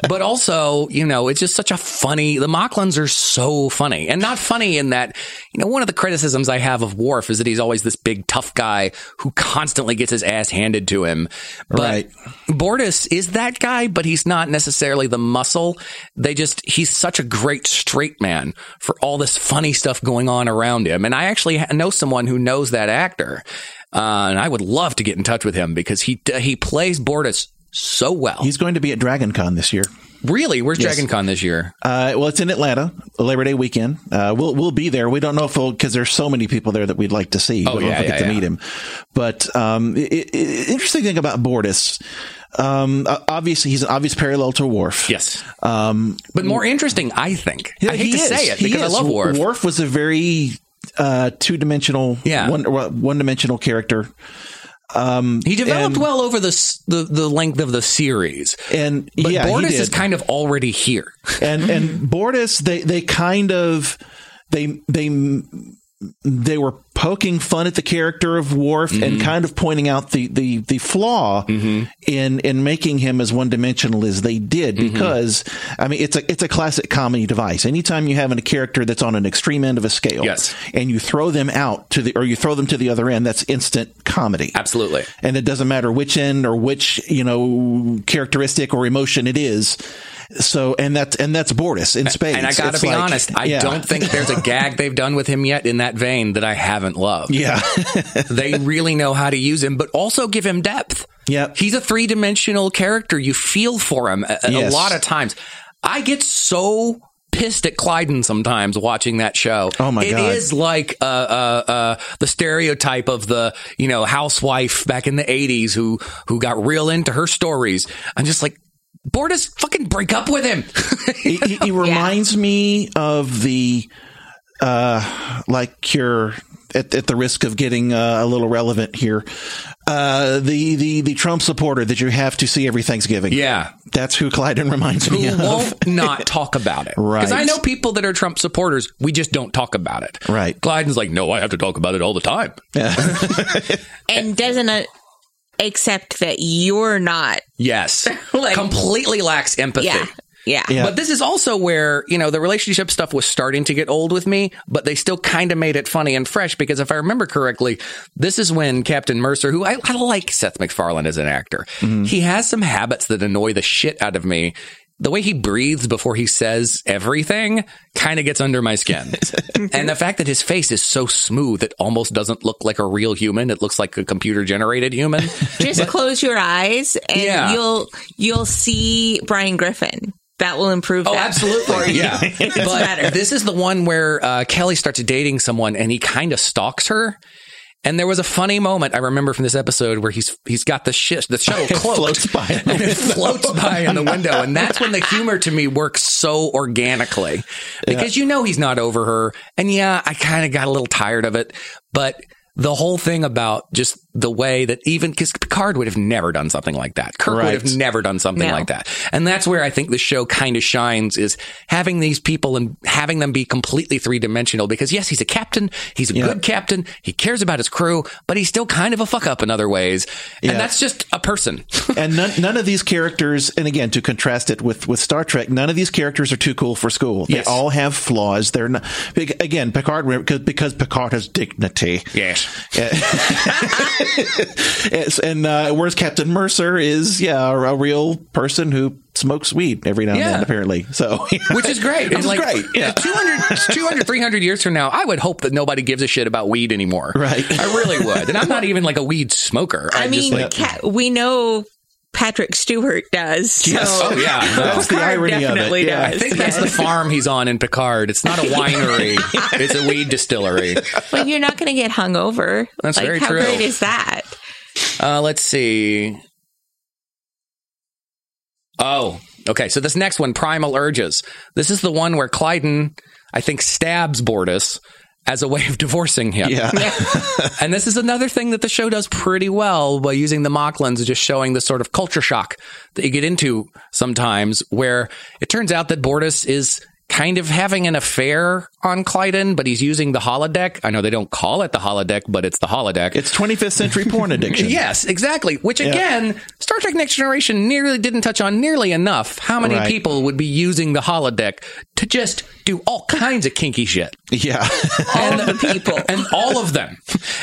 (laughs) but also, you know, it's just such a funny. The Moclans are so funny, and not funny in that. You know, one of the criticisms I have of Worf is that he's always this big tough guy who constantly gets his ass handed to him. But Right. Bortus is that guy, but he's not necessarily the muscle. They just he's such a great straight man for all this funny stuff going on around him. And I actually know someone who knows that actor. Uh, and I would love to get in touch with him because he he plays Bortus so well. He's going to be at Dragon Con this year. Really? Where's Yes. Dragon Con this year? Uh, well, it's in Atlanta, Labor Day weekend. Uh, we'll we'll be there. We don't know if we'll because there's so many people there that we'd like to see. Oh, we don't yeah, get yeah, to meet him. But um, i i interesting thing about Bortus, um, obviously he's an obvious parallel to Worf. Yes. Um, But more interesting, I think. I hate to is. say it because I love Worf. Worf was a very uh, two dimensional, Yeah. one one dimensional character. Um, He developed and- well over the, the the length of the series. and But yeah, did. is kind of already here. and and (laughs) Bortus they they kind of they they they were poking fun at the character of Worf Mm-hmm. and kind of pointing out the the the flaw in in making him as one dimensional as they did Mm-hmm. because I mean it's a it's a classic comedy device. Anytime you have a character that's on an extreme end of a scale, Yes. and you throw them out to the or you throw them to the other end, that's instant comedy. Absolutely. And it doesn't matter which end or which, you know, characteristic or emotion it is. So, and that's, and that's Bortus in space. And I got to be like- honest, I yeah. don't think there's a gag they've done with him yet in that vein that I haven't loved. Yeah. (laughs) They really know how to use him, but also give him depth. Yeah, He's a three dimensional character. You feel for him a, a lot of times. I get so pissed at Klyden sometimes watching that show. Oh, my It God. It is like uh, uh, uh, the stereotype of the you know housewife back in the '80s who who got real into her stories. I'm just like, Bortus, fucking break up with him. (laughs) he, he, he reminds me of the, uh, like your, at, at the risk of getting uh, a little relevant here, uh, the, the, the Trump supporter that you have to see every Thanksgiving. yeah. That's who Klyden reminds me who of. won't (laughs) not talk about it. Right. Because I know people that are Trump supporters, we just don't talk about it. Right. Klyden's like, no, I have to talk about it all the time. (laughs) and doesn't uh, accept that you're not. Yes. (laughs) Like- Completely lacks empathy. Yeah. Yeah. Yeah. But this is also where, you know, the relationship stuff was starting to get old with me, but they still kind of made it funny and fresh because if I remember correctly, this is when Captain Mercer, who I, I like Seth MacFarlane as an actor, mm-hmm. he has some habits that annoy the shit out of me. The way he breathes before he says everything kind of gets under my skin. (laughs) and the fact that his face is so smooth, it almost doesn't look like a real human. It looks like a computer generated human. (laughs) Just close your eyes and Yeah. you'll you'll see Brian Griffin. That will improve. Oh, that absolutely. for you. Yeah. (laughs) but better. this is the one where uh, Kelly starts dating someone and he kind of stalks her. And there was a funny moment I remember from this episode where he's he's got the shit the shuttle (laughs) cloaked floats by. (laughs) and it floats by in the window, and that's when the humor to me works so organically. Because you know he's not over her, and yeah, I kind of got a little tired of it, but the whole thing about just the way that even because Picard would have never done something like that. Kirk would have never done something No. like that. And that's where I think the show kind of shines is having these people and having them be completely three dimensional because yes, he's a captain. He's a Yeah. good captain. He cares about his crew, but he's still kind of a fuck up in other ways. Yeah. And that's just a person. (laughs) and none, none of these characters, and again, to contrast it with, with Star Trek, none of these characters are too cool for school. They Yes. all have flaws. They're not, again, Picard, because, because Picard has dignity. yes. Yes, eh. (laughs) and uh, whereas Captain Mercer is, yeah, a, a real person who smokes weed every now and Yeah. then, apparently. So, Which is great. Which is like, great. Yeah. 200, 200, 300 years from now, I would hope that nobody gives a shit about weed anymore. Right. I really would. And I'm not even like a weed smoker. I, just, mean, like, Ca- we know Patrick Stewart does. So Yes. oh yeah. No. (laughs) That's the irony of it. Yeah. I does. think that's the farm he's on in Picard. It's not a winery. (laughs) it's a weed distillery. But you're not going to get hung over. That's like, very how true. great is that? Uh, let's see. Oh, okay. So this next one, Primal Urges. This is the one where Klyden, I think, stabs Bortus as a way of divorcing him. yeah. (laughs) And this is another thing that the show does pretty well by using the Moclans, just showing the sort of culture shock that you get into sometimes, where it turns out that Bortus is kind of having an affair on Klyden, but he's using the holodeck. I know they don't call it the holodeck, but it's the holodeck. It's 25th century porn (laughs) addiction. Yes, exactly. Which again, Star Trek Next Generation nearly didn't touch on nearly enough. How many Right. people would be using the holodeck to just do all kinds of kinky shit? Yeah. (laughs) All the people. and all of them.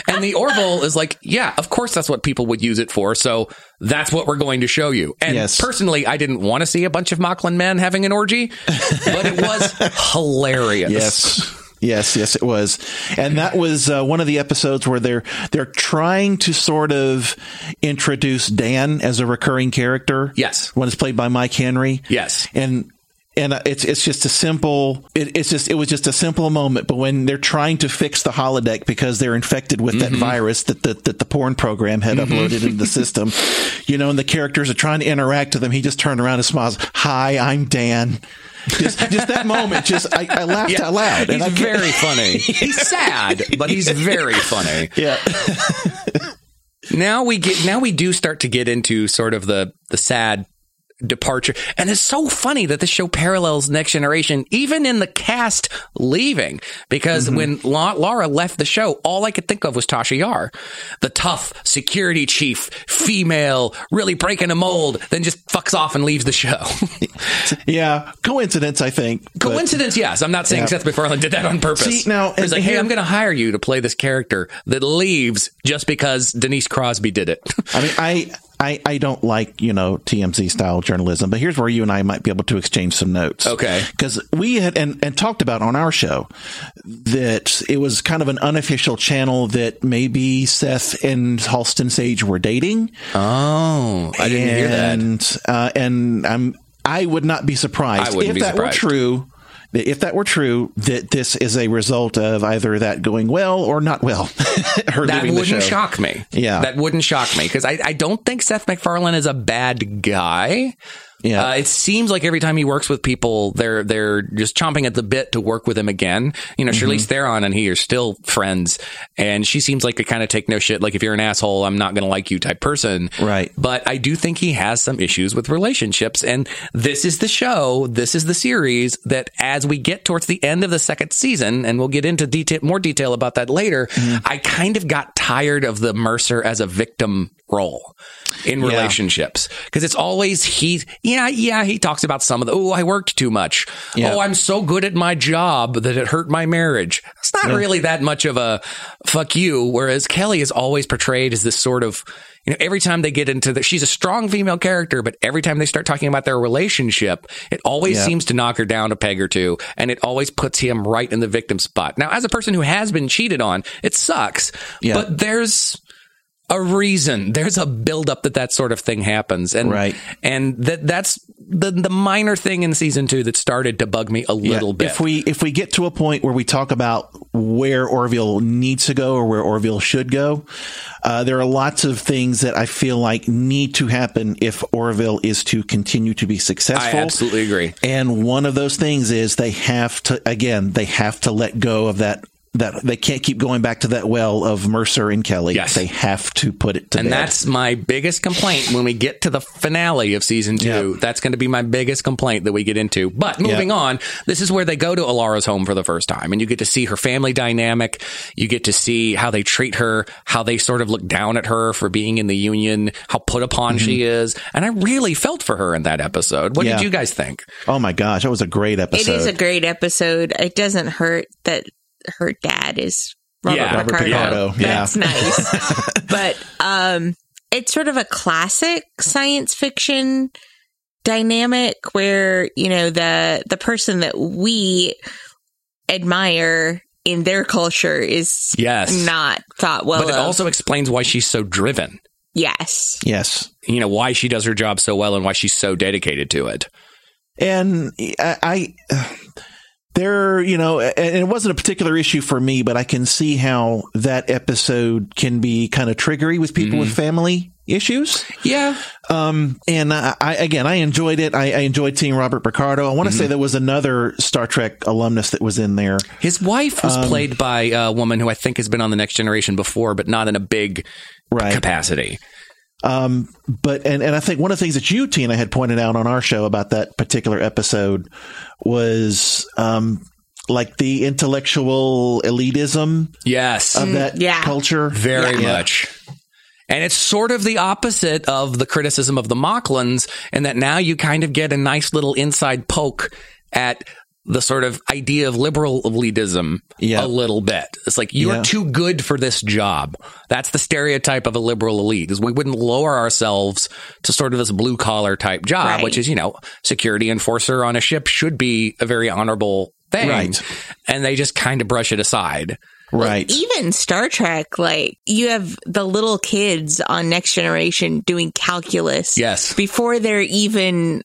And the Orville is like, yeah, of course that's what people would use it for. So that's what we're going to show you. And Yes. personally, I didn't want to see a bunch of Moclan men having an orgy, but it was (laughs) hilarious. Yes. Yes, yes, it was, and that was uh, one of the episodes where they're they're trying to sort of introduce Dan as a recurring character. Yes. when it's played by Mike Henry. Yes. and and uh, it's it's just a simple. It, it's just it was just a simple moment. But when they're trying to fix the holodeck because they're infected with that virus that the that the porn program had uploaded into the system, you know, and the characters are trying to interact with them, he just turned around and smiles. Hi, I'm Dan. Just, just that moment, just I, I laughed Yeah. out loud. He's I very funny. (laughs) He's sad, but he's very funny. Yeah. (laughs) now we get now we do start to get into sort of the the sad departure and it's so funny that this show parallels next generation even in the cast leaving because mm-hmm. when La- laura left the show all i could think of was tasha yar the tough security chief female really breaking a mold then just fucks off and leaves the show (laughs) Yeah. Coincidence, I think. but- coincidence yes i'm not saying Yeah. seth macfarlane did that on purpose See, now, he's like hey here- i'm gonna hire you to play this character that leaves just because denise crosby did it I mean, I, I, I don't like, you know, TMZ style journalism, but here's where you and I might be able to exchange some notes. Okay. Because we had, and, and talked about on our show that it was kind of an unofficial channel that maybe Seth and Halston Sage were dating. oh i didn't hear that and, Uh, and I'm, I would not be surprised I wouldn't if be that surprised. were true. If that were true, that this is a result of either that going well or not well. (laughs) That wouldn't shock me. Yeah. That wouldn't shock me because I, I don't think Seth MacFarlane is a bad guy. Yeah. Uh, it seems like every time he works with people, they're they're just chomping at the bit to work with him again. You know, Charlize Theron and he are still friends, and she seems like a kind of take no shit. Like if you're an asshole, I'm not going to like you type person. Right. But I do think he has some issues with relationships, and this is the show, this is the series that as we get towards the end of the second season, and we'll get into detail more detail about that later. I kind of got tired of the Mercer as a victim role in relationships because it's always he yeah yeah he talks about some of the oh I worked too much Yeah. oh I'm so good at my job that it hurt my marriage it's not really that much of a fuck you whereas Kelly is always portrayed as this sort of you know every time they get into the she's a strong female character but every time they start talking about their relationship it always Yeah. seems to knock her down a peg or two and it always puts him right in the victim spot now as a person who has been cheated on it sucks Yeah. but there's a reason. There's a buildup that that sort of thing happens, and Right. and that that's the the minor thing in season two that started to bug me a little bit. If we if we get to a point where we talk about where Orville needs to go or where Orville should go, uh, there are lots of things that I feel like need to happen if Orville is to continue to be successful. I successful. absolutely agree. And one of those things is they have to again they have to let go of that that they can't keep going back to that well of Mercer and Kelly. Yes. They have to put it to And bed. that's my biggest complaint when we get to the finale of season two. Yeah. That's going to be my biggest complaint that we get into. But moving Yeah. on, this is where they go to Alara's home for the first time, and you get to see her family dynamic. You get to see how they treat her, how they sort of look down at her for being in the union, how put upon she is. And I really felt for her in that episode. What Mm-hmm. Yeah. did you guys think? oh my gosh, that was a great episode. It is a great episode. It doesn't hurt that her dad is Robert, Yeah, Robert Picardo. Picardo, yeah. That's nice. (laughs) but um, it's sort of a classic science fiction dynamic where you know the the person that we admire in their culture is Yes. not thought well but it of. also explains why she's so driven. yes. yes. You know, why she does her job so well and why she's so dedicated to it. and I, I there you know and it wasn't a particular issue for me but i can see how that episode can be kind of triggery with people with family issues Yeah. um and I, I again i enjoyed it i, I enjoyed seeing robert picardo i want to say there was another star trek alumnus that was in there His wife Um, was played by a woman who I think has been on the next generation before, but not in a big Right. capacity. Um, but and and I think one of the things that you Tina had pointed out on our show about that particular episode was um like the intellectual elitism Yes. of that yeah. culture. Very Yeah. much. And it's sort of the opposite of the criticism of the Moclans, in that now you kind of get a nice little inside poke at the sort of idea of liberal elitism Yeah. a little bit. It's like you're Yeah. too good for this job. That's the stereotype of a liberal elite is we wouldn't lower ourselves to sort of this blue collar type job, Right. which is, you know, security enforcer on a ship should be a very honorable thing. Right. And they just kind of brush it aside. Right. Even Star Trek, like you have the little kids on Next Generation doing calculus. Yes. Before they're even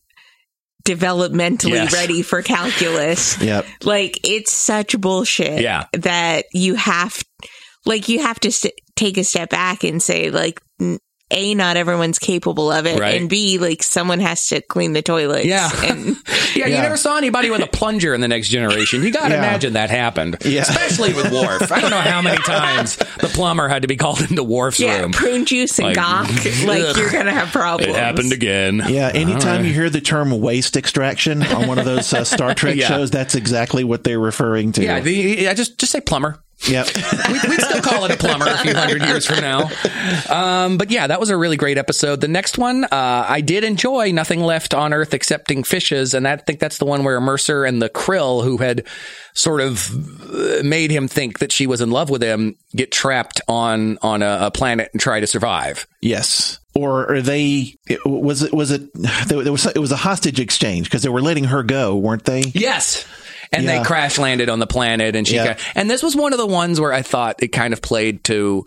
developmentally Yes. ready for calculus. (laughs) Yep. Like it's such bullshit. Yeah. That you have, like, you have to st- take a step back and say, like, a, not everyone's capable of it, Right. and B, like, someone has to clean the toilets. Yeah. (laughs) and (laughs) Yeah, you never saw anybody with a plunger in the next generation. You got to (laughs) Yeah. imagine that happened. Yeah. Especially with Worf. I don't know how many times the plumber had to be called into Worf's yeah, room. prune juice and Like, gawk. Like ugh. you're gonna have problems. It happened again. Yeah. Anytime you hear the term waste extraction on one of those uh, Star Trek Yeah. shows, that's exactly what they're referring to. Yeah, the, yeah, just just say plumber. Yep. (laughs) we, we'd still call it a plumber a few hundred years from now. Um, but yeah, that was a really great episode. The next one, uh, I did enjoy Nothing Left on Earth Excepting Fishes. And I think that's the one where Mercer and the Krill, who had sort of uh, made him think that she was in love with him, get trapped on, on a, a planet and try to survive. Yes. Or are they? it- Was it? Was it? (sighs) There was. It was a hostage exchange because they were letting her go, weren't they? Yes. And Yeah. they crash landed on the planet and she Yeah. got, and this was one of the ones where I thought it kind of played to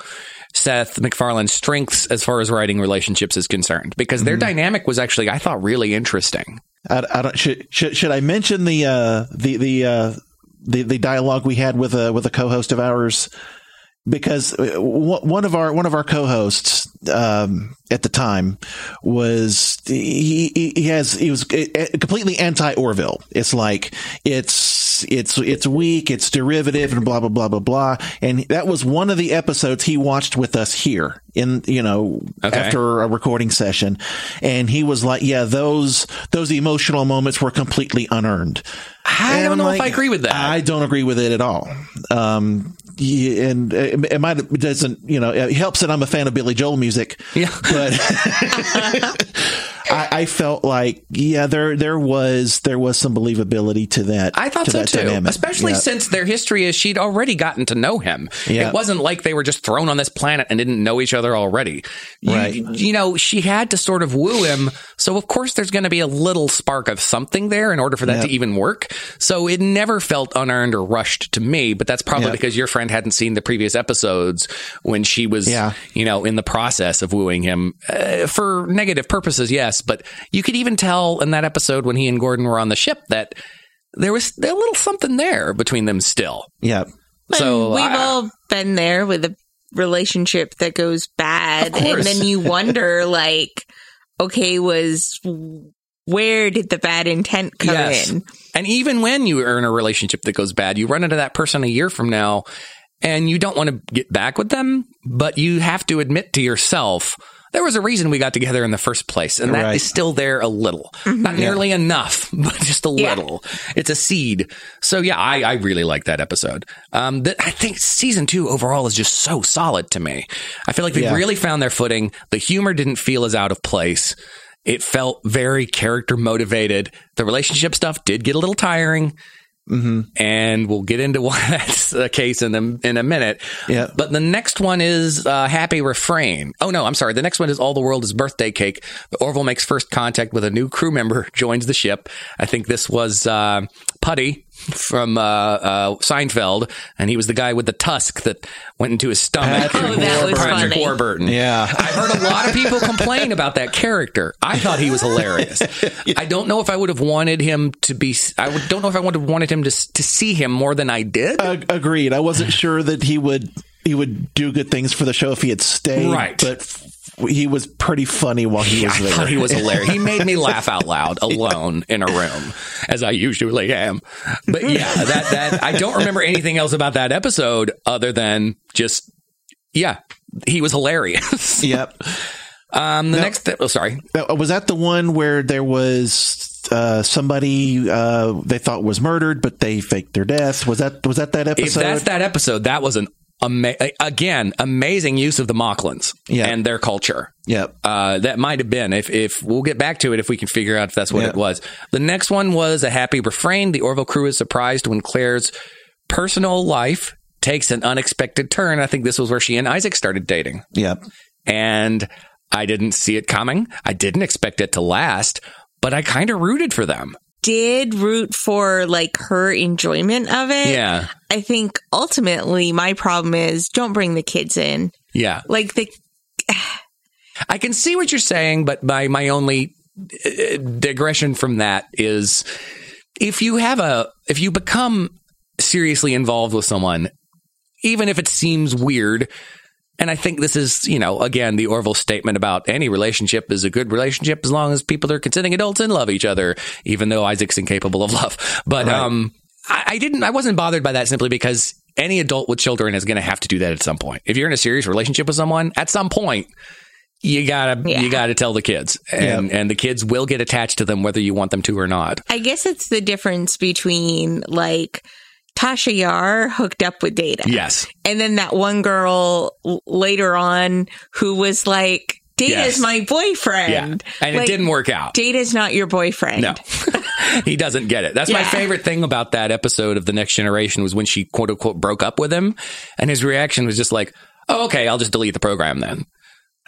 Seth MacFarlane's strengths as far as writing relationships is concerned because their dynamic was actually I thought really interesting. I, I don't. Should, should should I mention the uh, the the uh, the the dialogue we had with a with a co-host of ours? Because uh, one of our one of our co-hosts um, at the time was he, he he has he was uh, completely anti Orville. It's like it's it's it's weak, it's derivative, and blah blah blah blah blah. And that was one of the episodes he watched with us here in you know Okay. after a recording session, and he was like, "Yeah, those those emotional moments were completely unearned." I And don't know if I agree with that. I don't agree with it at all. Um, and it, might it doesn't you know it helps that I'm a fan of Billy Joel music. Yeah. but (laughs) I, I felt like yeah there there was there was some believability to that. I thought to so too, dynamic. especially Yeah. since their history is she'd already gotten to know him. Yeah. It wasn't like they were just thrown on this planet and didn't know each other already. You, Right. you know, she had to sort of woo him. So of course there's going to be a little spark of something there in order for that Yeah. to even work. So it never felt unearned or rushed to me, but that's probably Yeah. because your friend hadn't seen the previous episodes when she was, Yeah. you know, in the process of wooing him uh, for negative purposes. Yes. But you could even tell in that episode when he and Gordon were on the ship that there was a little something there between them still. yeah So And we've I- all been there with a relationship that goes bad, and then you wonder, like, okay, was where did the bad intent come Yes. in? And even when you are in a relationship that goes bad, you run into that person a year from now and you don't want to get back with them, but you have to admit to yourself, there was a reason we got together in the first place. And that is Right. still there a little. Not nearly enough, (laughs) but just a Yeah. little. It's a seed. So yeah, I, I really like that episode. Um, that I think season two overall is just so solid to me. I feel like they Yeah. really found their footing. The humor didn't feel as out of place. It felt very character motivated. The relationship stuff did get a little tiring. And we'll get into why that's the case in a, in a minute. Yeah. But the next one is uh, Happy Refrain. Oh, no, I'm sorry. The next one is All the World is Birthday Cake. Orville makes first contact with a new crew member, (laughs) joins the ship. I think this was uh, Puddy from uh, uh, Seinfeld, and he was the guy with the tusk that went into his stomach. Patrick Oh, that was Patrick funny. Warburton. Yeah. I've heard a lot of people complain about that character. I thought he was hilarious. (laughs) I don't know if I would have wanted him to be. I don't know if I would have wanted him to to see him more than I did. Ag- agreed. I wasn't sure that he would he would do good things for the show if he had stayed. Right. but f- he was pretty funny while he Yeah, was I there. thought he was hilarious. He made me laugh out loud (laughs) alone in a room, as I usually am. But yeah, that that I don't remember anything else about that episode other than just yeah, he was hilarious. (laughs) Yep. Um, the next, oh sorry, Was that the one where there was uh, somebody uh, they thought was murdered, but they faked their death? Was that was that that episode? if that's that episode, that was an ama- again amazing use of the Moclans Yeah. and their culture. Yep. Uh, that might have been if if we'll get back to it if we can figure out if that's what Yeah. it was. The next one was a happy refrain. The Orville crew is surprised when Claire's personal life takes an unexpected turn. I think this was where she and Isaac started dating, Yep. and I didn't see it coming. I didn't expect it to last, but I kind of rooted for them. Did root for like her enjoyment of it. Yeah, I think ultimately my problem is don't bring the kids in. yeah. Like the (sighs) I can see what you're saying, but my my only uh, digression from that is if you have a if you become seriously involved with someone, even if it seems weird, and I think this is, you know, again, the Orville statement about any relationship is a good relationship as long as people are consenting adults and love each other, even though Isaac's incapable of love. But um, I, I didn't, I wasn't bothered by that simply because any adult with children is going to have to do that at some point. If you're in a serious relationship with someone, at some point, you gotta Yeah. you gotta tell the kids, and and the kids will get attached to them whether you want them to or not. I guess it's the difference between like Tasha Yar hooked up with Data. Yes, And then that one girl later on who was like, Data's Yes. my boyfriend. yeah, and it didn't work out. Data's not your boyfriend. No, (laughs) he doesn't get it. That's my favorite thing about that episode of The Next Generation was when she quote unquote broke up with him, and his reaction was just like, "Oh, okay, I'll just delete the program then."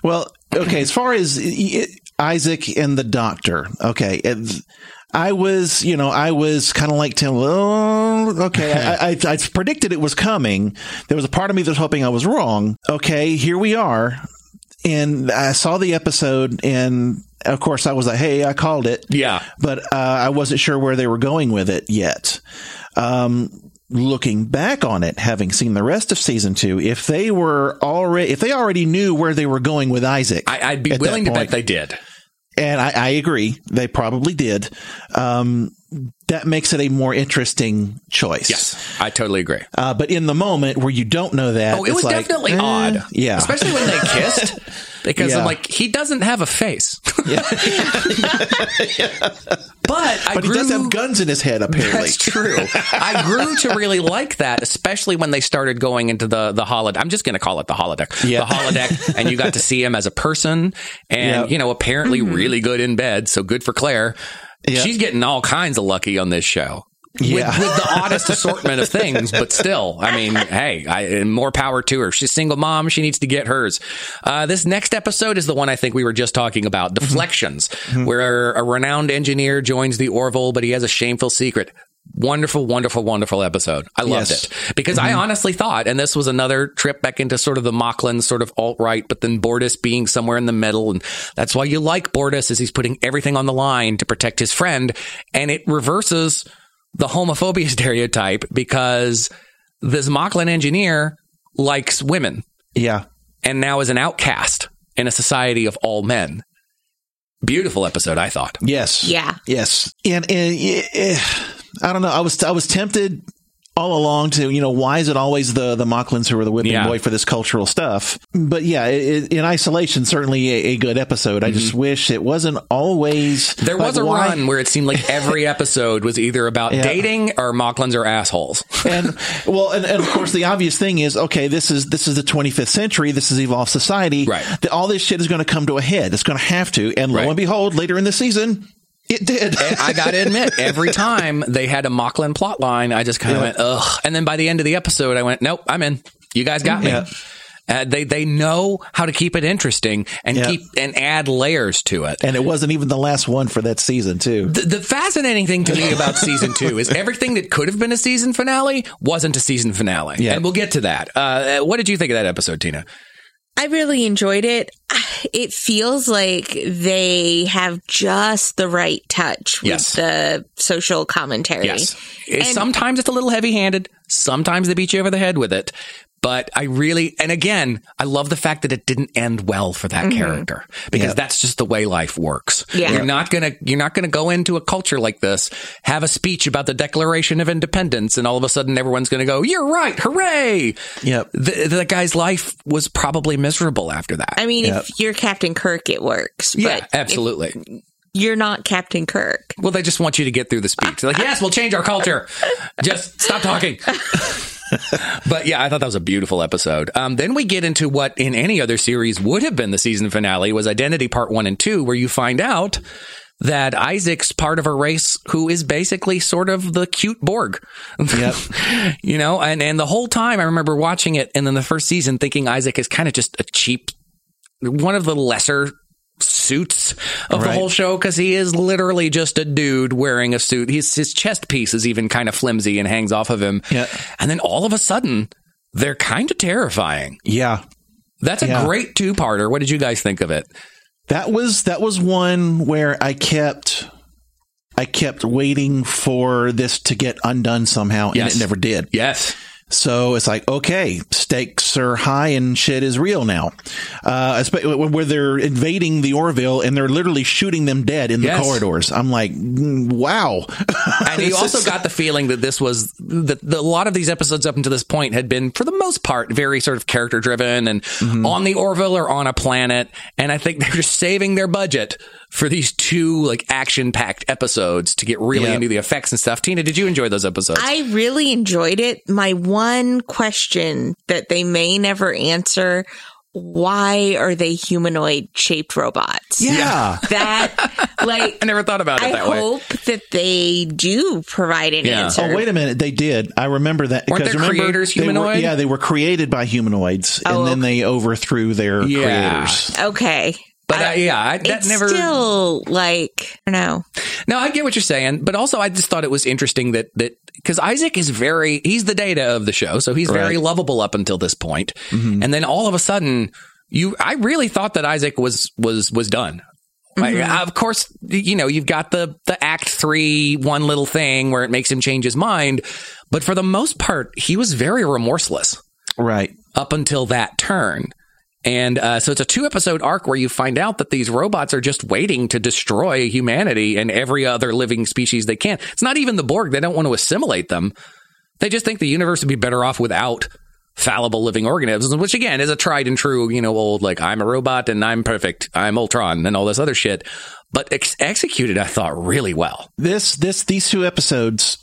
Well, okay. As far as I- I- Isaac and the doctor, okay. it- I was, you know, I was kind of like, Tim, oh, okay. I, I, I predicted it was coming. There was a part of me that was hoping I was wrong. Okay, here we are. And I saw the episode, and of course, I was like, hey, I called it. Yeah, but uh, I wasn't sure where they were going with it yet. Um, looking back on it, having seen the rest of season two, if they were already, if they already knew where they were going with Isaac, I, I'd be willing to bet they did. And I, I agree, they probably did. Um, that makes it a more interesting choice. Yes, I totally agree. Uh, but in the moment where you don't know that, Oh, it was like, definitely eh, odd. Yeah. especially when they (laughs) kissed. Because Yeah. I'm like, he doesn't have a face. (laughs) (laughs) but I But he does have guns in his head, apparently. That's true. I grew to really like that, especially when they started going into the the holodeck. I'm just going to call it the holodeck. Yeah. The holodeck, and you got to see him as a person, and Yeah. you know, apparently mm-hmm. really good in bed. So good for Claire. Yeah. She's getting all kinds of lucky on this show. Yeah. With, with the (laughs) oddest assortment of things, but still, I mean, hey, I, and more power to her. She's a single mom. She needs to get hers. Uh, this next episode is the one I think we were just talking about Deflections, mm-hmm. mm-hmm. where a renowned engineer joins the Orville, but he has a shameful secret. Wonderful, wonderful, wonderful episode. I loved Yes. it because I mm-hmm. honestly thought, and this was another trip back into sort of the Moclan sort of alt right, but then Bortus being somewhere in the middle, and that's why you like Bortus is he's putting everything on the line to protect his friend, and it reverses the homophobia (laughs) stereotype because this Moclan engineer likes women yeah. and now is an outcast in a society of all men. Beautiful episode, I thought. Yes. Yeah. Yes. And, and eh, I don't know. I was I was tempted all along to you know why is it always the the Moclans who are the whipping Yeah. boy for this cultural stuff? But yeah, it, in isolation, certainly a, a good episode. I just wish it wasn't always. Mm-hmm. There like, was a why- run where it seemed like every (laughs) episode was either about Yeah. dating or Moclans are assholes. and well, and, and of course, the obvious thing is, okay, this is this is the 25th century. This is evolved society. Right. That all this shit is going to come to a head. It's going to have to. And lo Right. and behold, later in the season, it did. And I got to (laughs) admit, every time they had a Moclan plot line, I just kind of Yeah. went, ugh. And then by the end of the episode, I went, nope, I'm in. You guys got me. Yeah. Uh, they they know how to keep it interesting and Yeah. keep and add layers to it. and it wasn't even the last one for that season, too. The, the fascinating thing to me (laughs) about season two is everything that could have been a season finale wasn't a season finale. Yeah. And we'll get to that. Uh, what did you think of that episode, Tina? I really enjoyed it. It feels like they have just the right touch with Yes. the social commentary. Yes. And- sometimes it's a little heavy handed. Sometimes they beat you over the head with it. But I really, and again, I love the fact that it didn't end well for that mm-hmm. character because Yeah. that's just the way life works. Yeah. You're not gonna, you're not gonna go into a culture like this, have a speech about the Declaration of Independence, and all of a sudden everyone's gonna go, "You're right, hooray!" Yep. The, the guy's life was probably miserable after that. I mean, Yep. if you're Captain Kirk, it works. yeah, but absolutely. if you're not Captain Kirk. Well, they just want you to get through the speech. They're like, yes, we'll change our culture. Just stop talking. (laughs) but yeah, I thought that was a beautiful episode. Um, then we get into what in any other series would have been the season finale was Identity Part One and Two, where you find out that Isaac's part of a race who is basically sort of the cute Borg. Yep. (laughs) you know, and, and the whole time I remember watching it and then the first season thinking Isaac is kind of just a cheap, one of the lesser suits of the whole show because he is literally just a dude wearing a suit. He's, his chest piece is even kind of flimsy and hangs off of him. Yeah. And then all of a sudden, they're kind of terrifying. Yeah. That's a Yeah. great two parter. What did you guys think of it? That was that was one where I kept I kept waiting for this to get undone somehow, and it never did. Yes. So it's like, okay, stakes are high and shit is real now. Uh, where they're invading the Orville and they're literally shooting them dead in the Yes. corridors. I'm like, mm, wow. And you (laughs) also got the feeling that this was that the, a lot of these episodes up until this point had been, for the most part, very sort of character driven and Mm-hmm. on the Orville or on a planet. And I think they're just saving their budget for these two like action packed episodes to get really Yeah. into the effects and stuff. Tina, did you enjoy those episodes? I really enjoyed it. My one question that they may never answer why are they humanoid shaped robots? yeah. (laughs) That, like, I never thought about it I that way. hope that they do provide an Yeah. answer. Oh wait a minute! They did. I remember that. Weren't because their remember, creators they were- humanoid? yeah, they were created by humanoids, Oh, and then okay. they overthrew their Yeah. creators. Okay. But uh, yeah, I, that it's never. still like, I don't know. No, I get what you're saying, but also I just thought it was interesting that that because Isaac is very he's the data of the show, so he's very lovable up until this point, mm-hmm. and then all of a sudden you I really thought that Isaac was was was done. Like, mm-hmm. uh, of course, you know you've got the the Act Three one little thing where it makes him change his mind, but for the most part, he was very remorseless Right. up until that turn. And uh, so it's a two episode arc where you find out that these robots are just waiting to destroy humanity and every other living species they can. It's not even the Borg. They don't want to assimilate them. They just think the universe would be better off without fallible living organisms, which again is a tried and true, you know, old like I'm a robot and I'm perfect, I'm Ultron and all this other shit. But ex- executed, I thought really well. This this these two episodes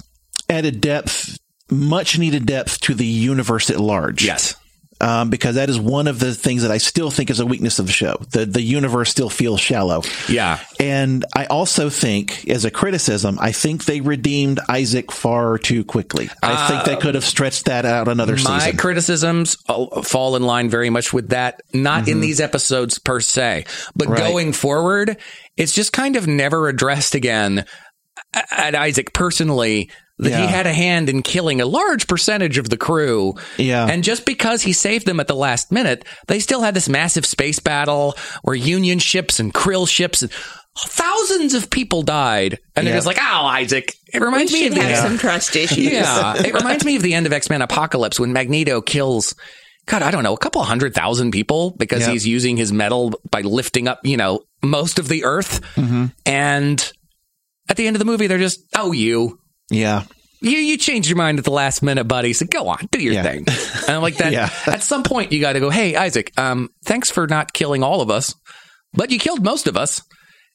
added depth, much needed depth to the universe at large. Yes. Um, because that is one of the things that I still think is a weakness of the show. The the universe still feels shallow. Yeah. And I also think, as a criticism, I think they redeemed Isaac far too quickly. I think they could have stretched that out another My season. My criticisms uh, fall in line very much with that, not in these episodes per se, but Mm-hmm. Right. going forward, it's just kind of never addressed again at Isaac personally that he had a hand in killing a large percentage of the crew. Yeah. And just because he saved them at the last minute, they still had this massive space battle where Union ships and Krill ships and thousands of people died. And they're Yeah. just like, oh, Isaac. It We reminds me of the have some trust issues. yeah, (laughs) it reminds me of the end of X Men Apocalypse when Magneto kills, God, I don't know, a couple hundred thousand people because Yep. he's using his metal by lifting up, you know, most of the Earth. Mm-hmm. And at the end of the movie, they're just, oh, you. Yeah. You you changed your mind at the last minute, buddy. So go on, do your Yeah. thing. And I'm like that. (laughs) Yeah. At some point, you got to go. Hey, Isaac. Um, thanks for not killing all of us, but you killed most of us,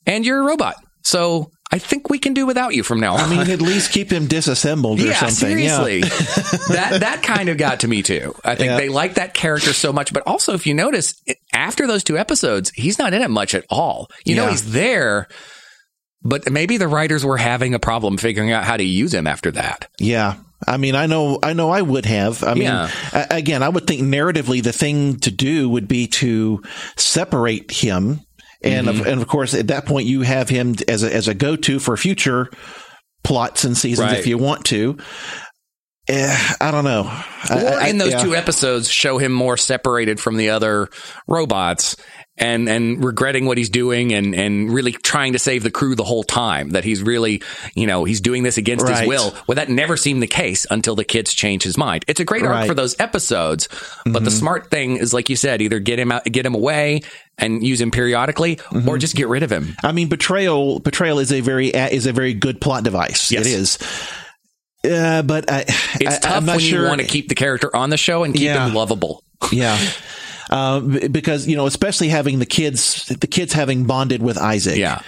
and you're a robot. So I think we can do without you from now on. I mean, at least keep him disassembled or yeah, something. seriously. (laughs) that that kind of got to me too. I think Yeah. they like that character so much, but also if you notice after those two episodes, he's not in it much at all. You know, he's there, but maybe the writers were having a problem figuring out how to use him after that. Yeah. I mean, I know, I know I would have. I mean, Yeah. again, I would think narratively the thing to do would be to separate him. And Mm-hmm. of, and of course, at that point, you have him as a, as a go to for future plots and seasons Right. if you want to. Eh, I don't know. I- Or I- in those yeah. two episodes, show him more separated from the other robots and and regretting what he's doing and and really trying to save the crew the whole time. That he's really, you know, he's doing this against his will. Well, that never seemed the case until the kids change his mind. It's a great arc Right. for those episodes, but the smart thing is, like you said, either get him out, get him away, and use him periodically, or just get rid of him. I mean, betrayal betrayal is a very is a very good plot device. Yes. It is. Uh, but I, It's I, tough I'm not when sure. you want to keep the character on the show and keep Yeah. him lovable. Yeah. (laughs) Uh, because you know, especially having the kids, the kids having bonded with Isaac. Yeah.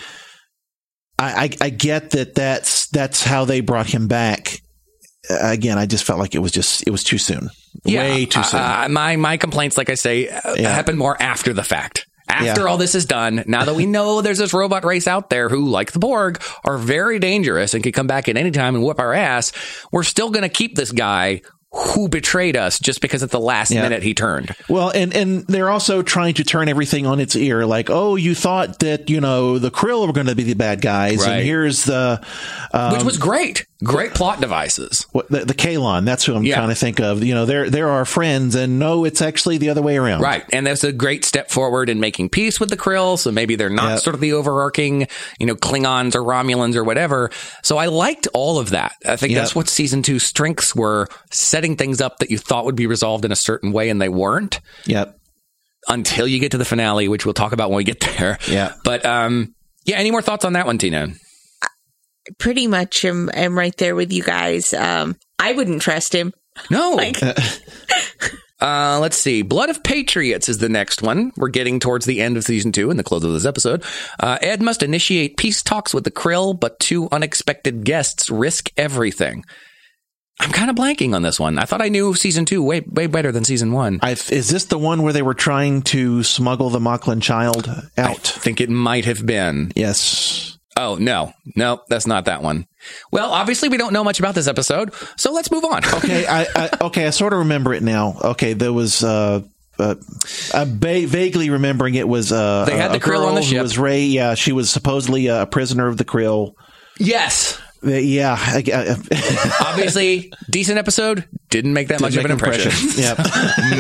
I, I, I get that. That's that's how they brought him back. Uh, again, I just felt like it was just it was too soon. Way too soon. Uh, my my complaints, like I say, uh, Yeah. happen more after the fact. After Yeah. all this is done, now that we know there's this robot race out there who, like the Borg, are very dangerous and can come back at any time and whip our ass, we're still going to keep this guy who betrayed us just because at the last Yeah. minute he turned. Well, and and they're also trying to turn everything on its ear. Like, oh, you thought that you know the Krill were going to be the bad guys, Right. and here's the um, which was great. Great plot devices. what the, the Kaylon. That's who I'm Yeah. trying to think of. You know, they're they're our friends, and no, it's actually the other way around. Right. And that's a great step forward in making peace with the Krill. So maybe they're not Yep. sort of the overarching, you know, Klingons or Romulans or whatever. So I liked all of that. I think Yep. that's what season two strengths were setting things up that you thought would be resolved in a certain way and they weren't Yep. until you get to the finale, which we'll talk about when we get there. Yeah. But, um, yeah, any more thoughts on that one, Tina? Pretty much am, am right there with you guys. Um, I wouldn't trust him. No. (laughs) Like, (laughs) Uh, let's see. Blood of Patriots is the next one. We're getting towards the end of season two and the close of this episode. Uh, Ed must initiate peace talks with the Krill, but two unexpected guests risk everything. I'm kind of blanking on this one. I thought I knew season two way way better than season one. I, is this the one where they were trying to smuggle the Moclan child out? I think it might have been. yes. Oh no, no, that's not that one. Well, obviously we don't know much about this episode, so let's move on. (laughs) Okay. I, I okay. I sort of remember it now. Okay. There was. Uh, uh, I'm ba- vaguely remembering it was uh, They had the Krill on the ship. was Ray. Yeah, she was supposedly a prisoner of the Krill. yes, Uh, Yeah, I, I, (laughs) obviously decent episode. Didn't make that much of an impression. (laughs) yeah,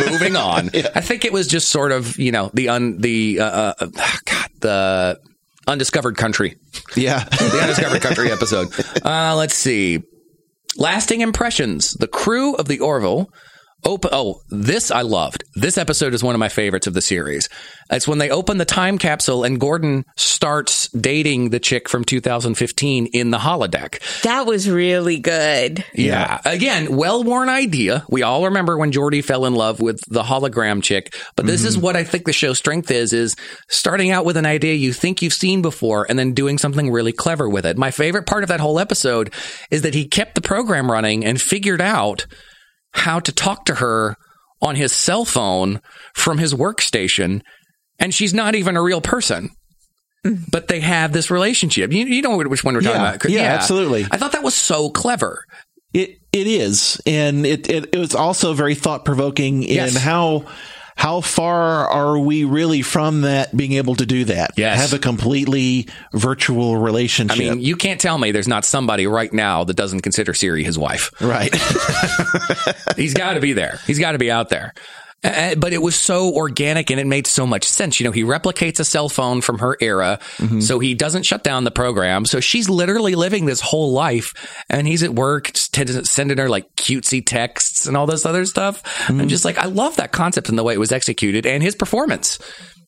moving on. I think it was just sort of you know the un the uh, uh, God the undiscovered country, yeah. (laughs) the undiscovered country episode. Uh, let's see. Lasting impressions. The crew of the Orville open. Oh, this I loved. This episode is one of my favorites of the series. It's when they open the time capsule and Gordon starts dating the chick from 2015 in the holodeck. That was really good. Yeah. Again, well worn idea. We all remember when Geordi fell in love with the hologram chick, but this is mm-hmm. what I think the show's strength is, is starting out with an idea you think you've seen before and then doing something really clever with it. My favorite part of that whole episode is that he kept the program running and figured out how to talk to her on his cell phone from his workstation. And she's not even a real person. Mm. But they have this relationship. You, you know which one we're talking Yeah. about. Yeah, absolutely. I thought that was so clever. It it is, and it it, it was also very thought provoking in Yes. how how far are we really from that being able to do that? Yes. have a completely virtual relationship. I mean, you can't tell me there's not somebody right now that doesn't consider Siri his wife. right? (laughs) He's got to be there. He's got to be out there. Uh, uh, but it was so organic and it made so much sense. You know, he replicates a cell phone from her era, mm-hmm. so he doesn't shut down the program. So she's literally living this whole life, and he's at work t- sending her like cutesy texts and all this other stuff. I'm mm-hmm. just like, I love that concept and the way it was executed, and his performance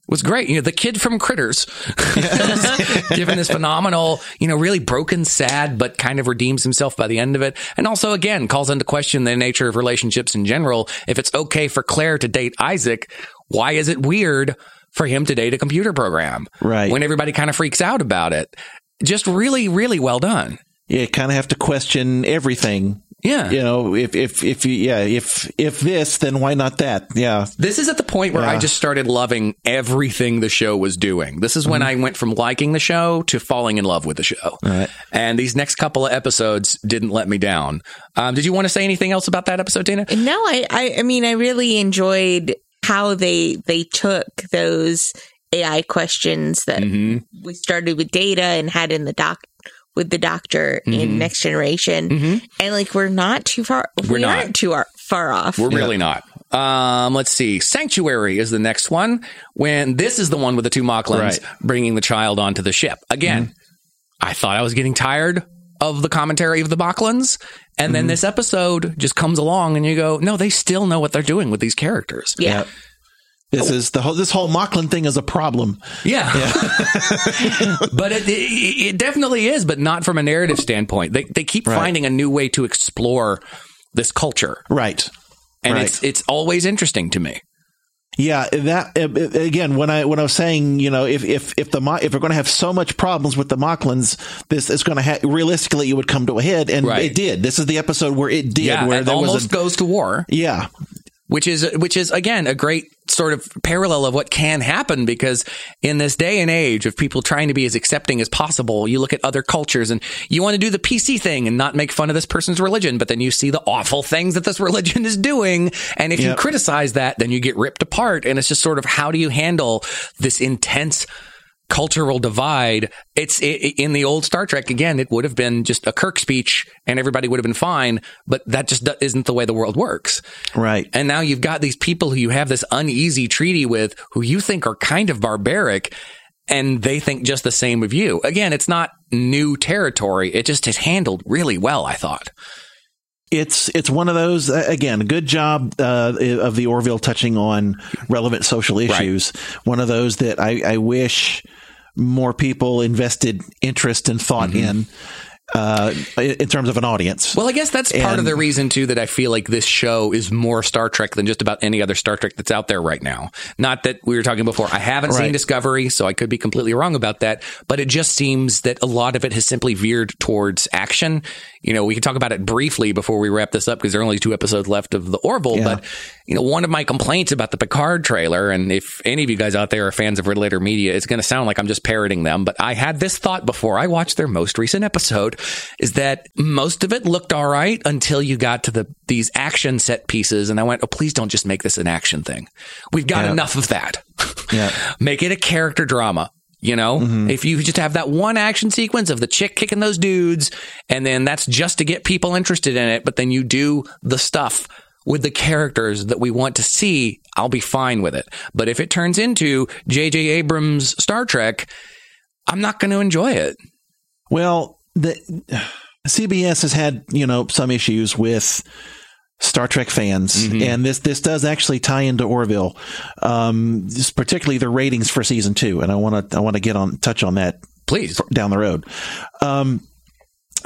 was great. You know, the kid from Critters, (laughs) given this phenomenal, you know, really broken, sad, but kind of redeems himself by the end of it. And also, again, calls into question the nature of relationships in general. If it's okay for Claire to date Isaac, why is it weird for him to date a computer program? Right. When everybody kind of freaks out about it. Just really, really well done. you kind of have to question everything. Yeah. You know, if if if you yeah, if if this, then why not that? Yeah, This is at the point where I just started loving everything the show was doing. This is when I went from liking the show to falling in love with the show. Right. And these next couple of episodes didn't let me down. Um, did you want to say anything else about that episode, Tina? No, I, I, I mean, I really enjoyed how they they took those AI questions that we started with data and had in the doc with the doctor in mm-hmm. Next Generation, mm-hmm. and like we're not too far. We're we not. aren't too far off. We're really not. Um, let's see. Sanctuary is the next one. When this is the one with the two Moclans Right. bringing the child onto the ship. Again, mm-hmm. I thought I was getting tired of the commentary of the Moclans. And then this episode just comes along and you go, no, they still know what they're doing with these characters. yeah. This oh. is the whole this whole Moclan thing is a problem. Yeah. (laughs) but it, it, it definitely is, but not from a narrative standpoint. They, they keep Right. finding a new way to explore this culture. Right. And Right. it's, it's always interesting to me. Yeah, that again when I when I was saying you know if if if the Mo- if we're going to have so much problems with the Moclans, this is going to ha- realistically it would come to a head, and Right. it did. This is the episode where it did, Yeah. where It there almost was a goes to war. yeah, which is which is again a great sort of parallel of what can happen because in this day and age of people trying to be as accepting as possible you look at other cultures and you want to do the PC thing and not make fun of this person's religion but then you see the awful things that this (laughs) religion is doing. And if you criticize that then you get ripped apart. And it's just sort of how do you handle this intense cultural divide. It's i i in the old Star Trek again. It would have been just a Kirk speech, and everybody would have been fine. But that just isn't the way the world works. right. And now you've got these people who you have this uneasy treaty with, who you think are kind of barbaric, and they think just the same of you. Again, it's not new territory. It just is handled really well. I thought. it's it's one of those again good job uh, of the Orville touching on relevant social issues one of those that I, I wish more people invested interest and thought in uh, in terms of an audience Well, I guess that's part of the reason too that I feel like this show is more Star Trek than just about any other Star Trek that's out there right now. Not that we were talking before. I haven't seen Discovery, so I could be completely wrong about that. But it just seems that a lot of it has simply veered towards action. You know, we can talk about it briefly before we wrap this up because there are only two episodes left of the Orville. Yeah. But you know, one of my complaints about the Picard trailer, and if any of you guys out there are fans of Red Letter Media, it's going to sound like I'm just parroting them. But I had this thought before I watched their most recent episode: is that most of it looked all right until you got to the these action set pieces, and I went, "Oh, please don't just make this an action thing. We've got Yeah. enough of that. yeah (laughs) make it a character drama." You know, mm-hmm. if you just have that one action sequence of the chick kicking those dudes, and then that's just to get people interested in it, but then you do the stuff with the characters that we want to see, I'll be fine with it. But if it turns into J.J. Abrams' Star Trek, I'm not going to enjoy it. Well, the CBS has had you know some issues with Star Trek fans, Mm-hmm. and this this does actually tie into Orville, um, particularly the ratings for season two, and I want to I want to get on touch on that Please. down the road. Um,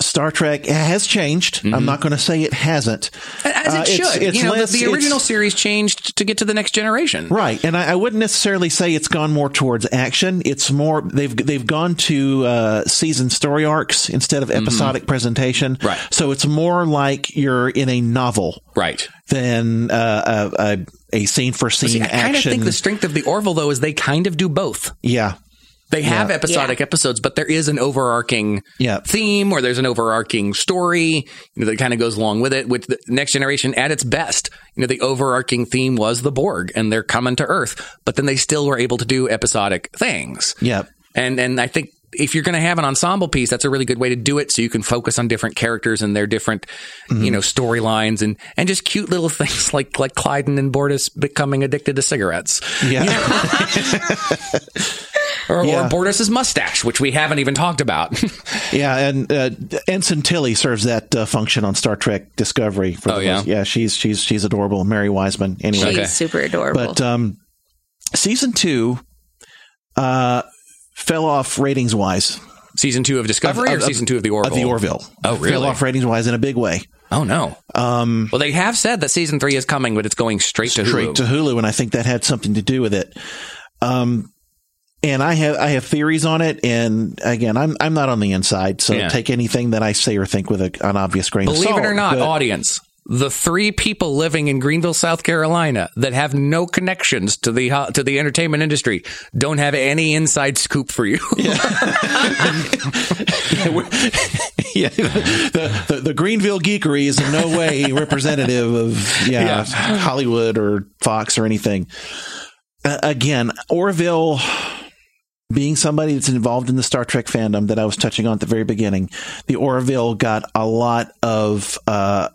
Star Trek has changed. I'm not going to say it hasn't. As it Uh, should. it's- it's you know, less- the, the original series changed to get to the next generation. Right, and I, I wouldn't necessarily say it's gone more towards action. It's more they've they've gone to uh, season story arcs instead of episodic presentation. Mm-hmm. Right. so it's more like you're in a novel Right. than uh, a, a a scene for scene See, I kind of think the strength of the Orville, though, is they kind of do both. yeah, They have Yeah. episodic episodes, but there is an overarching Yeah. theme or there's an overarching story you know, that kind of goes along with it. With the next generation at its best, you know, the overarching theme was the Borg and they're coming to Earth, but then they still were able to do episodic things. yeah. And and I think if you're going to have an ensemble piece, that's a really good way to do it. So you can focus on different characters and their different, Mm-hmm. you know, storylines and and just cute little (laughs) things like like Klyden and Bortus becoming addicted to cigarettes, Yeah. (laughs) (laughs) or, Yeah. or Bortus's mustache, which we haven't even talked about. (laughs) Yeah, and uh, Ensign Tilly serves that uh, function on Star Trek Discovery. For Oh, yeah? most- yeah. She's she's she's adorable. Mary Wiseman. Anyway, She's Okay. super adorable. but um, season two uh, fell off ratings wise. season two of Discovery Of- or of- season two of the Orville? Of the Orville. Oh, really? Fell off ratings wise in a big way. Oh no. Um, Well, they have said that season three is coming, but it's going straight to straight Hulu. to Hulu, and I think that had something to do with it. Um, and I have I have theories on it, and again, I'm I'm not on the inside, so Yeah. take anything that I say or think with a, an obvious grain of Believe salt. it or not, but- audience, the three people living in Greenville, South Carolina, that have no connections to the to the entertainment industry, don't have any inside scoop for you. yeah, (laughs) (laughs) the, the the Greenville geekery is in no way (laughs) representative of yeah, Hollywood or Fox or anything. Uh, again, Orville being somebody that's involved in the Star Trek fandom that I was touching on at the very beginning, the Orville got a lot of uh,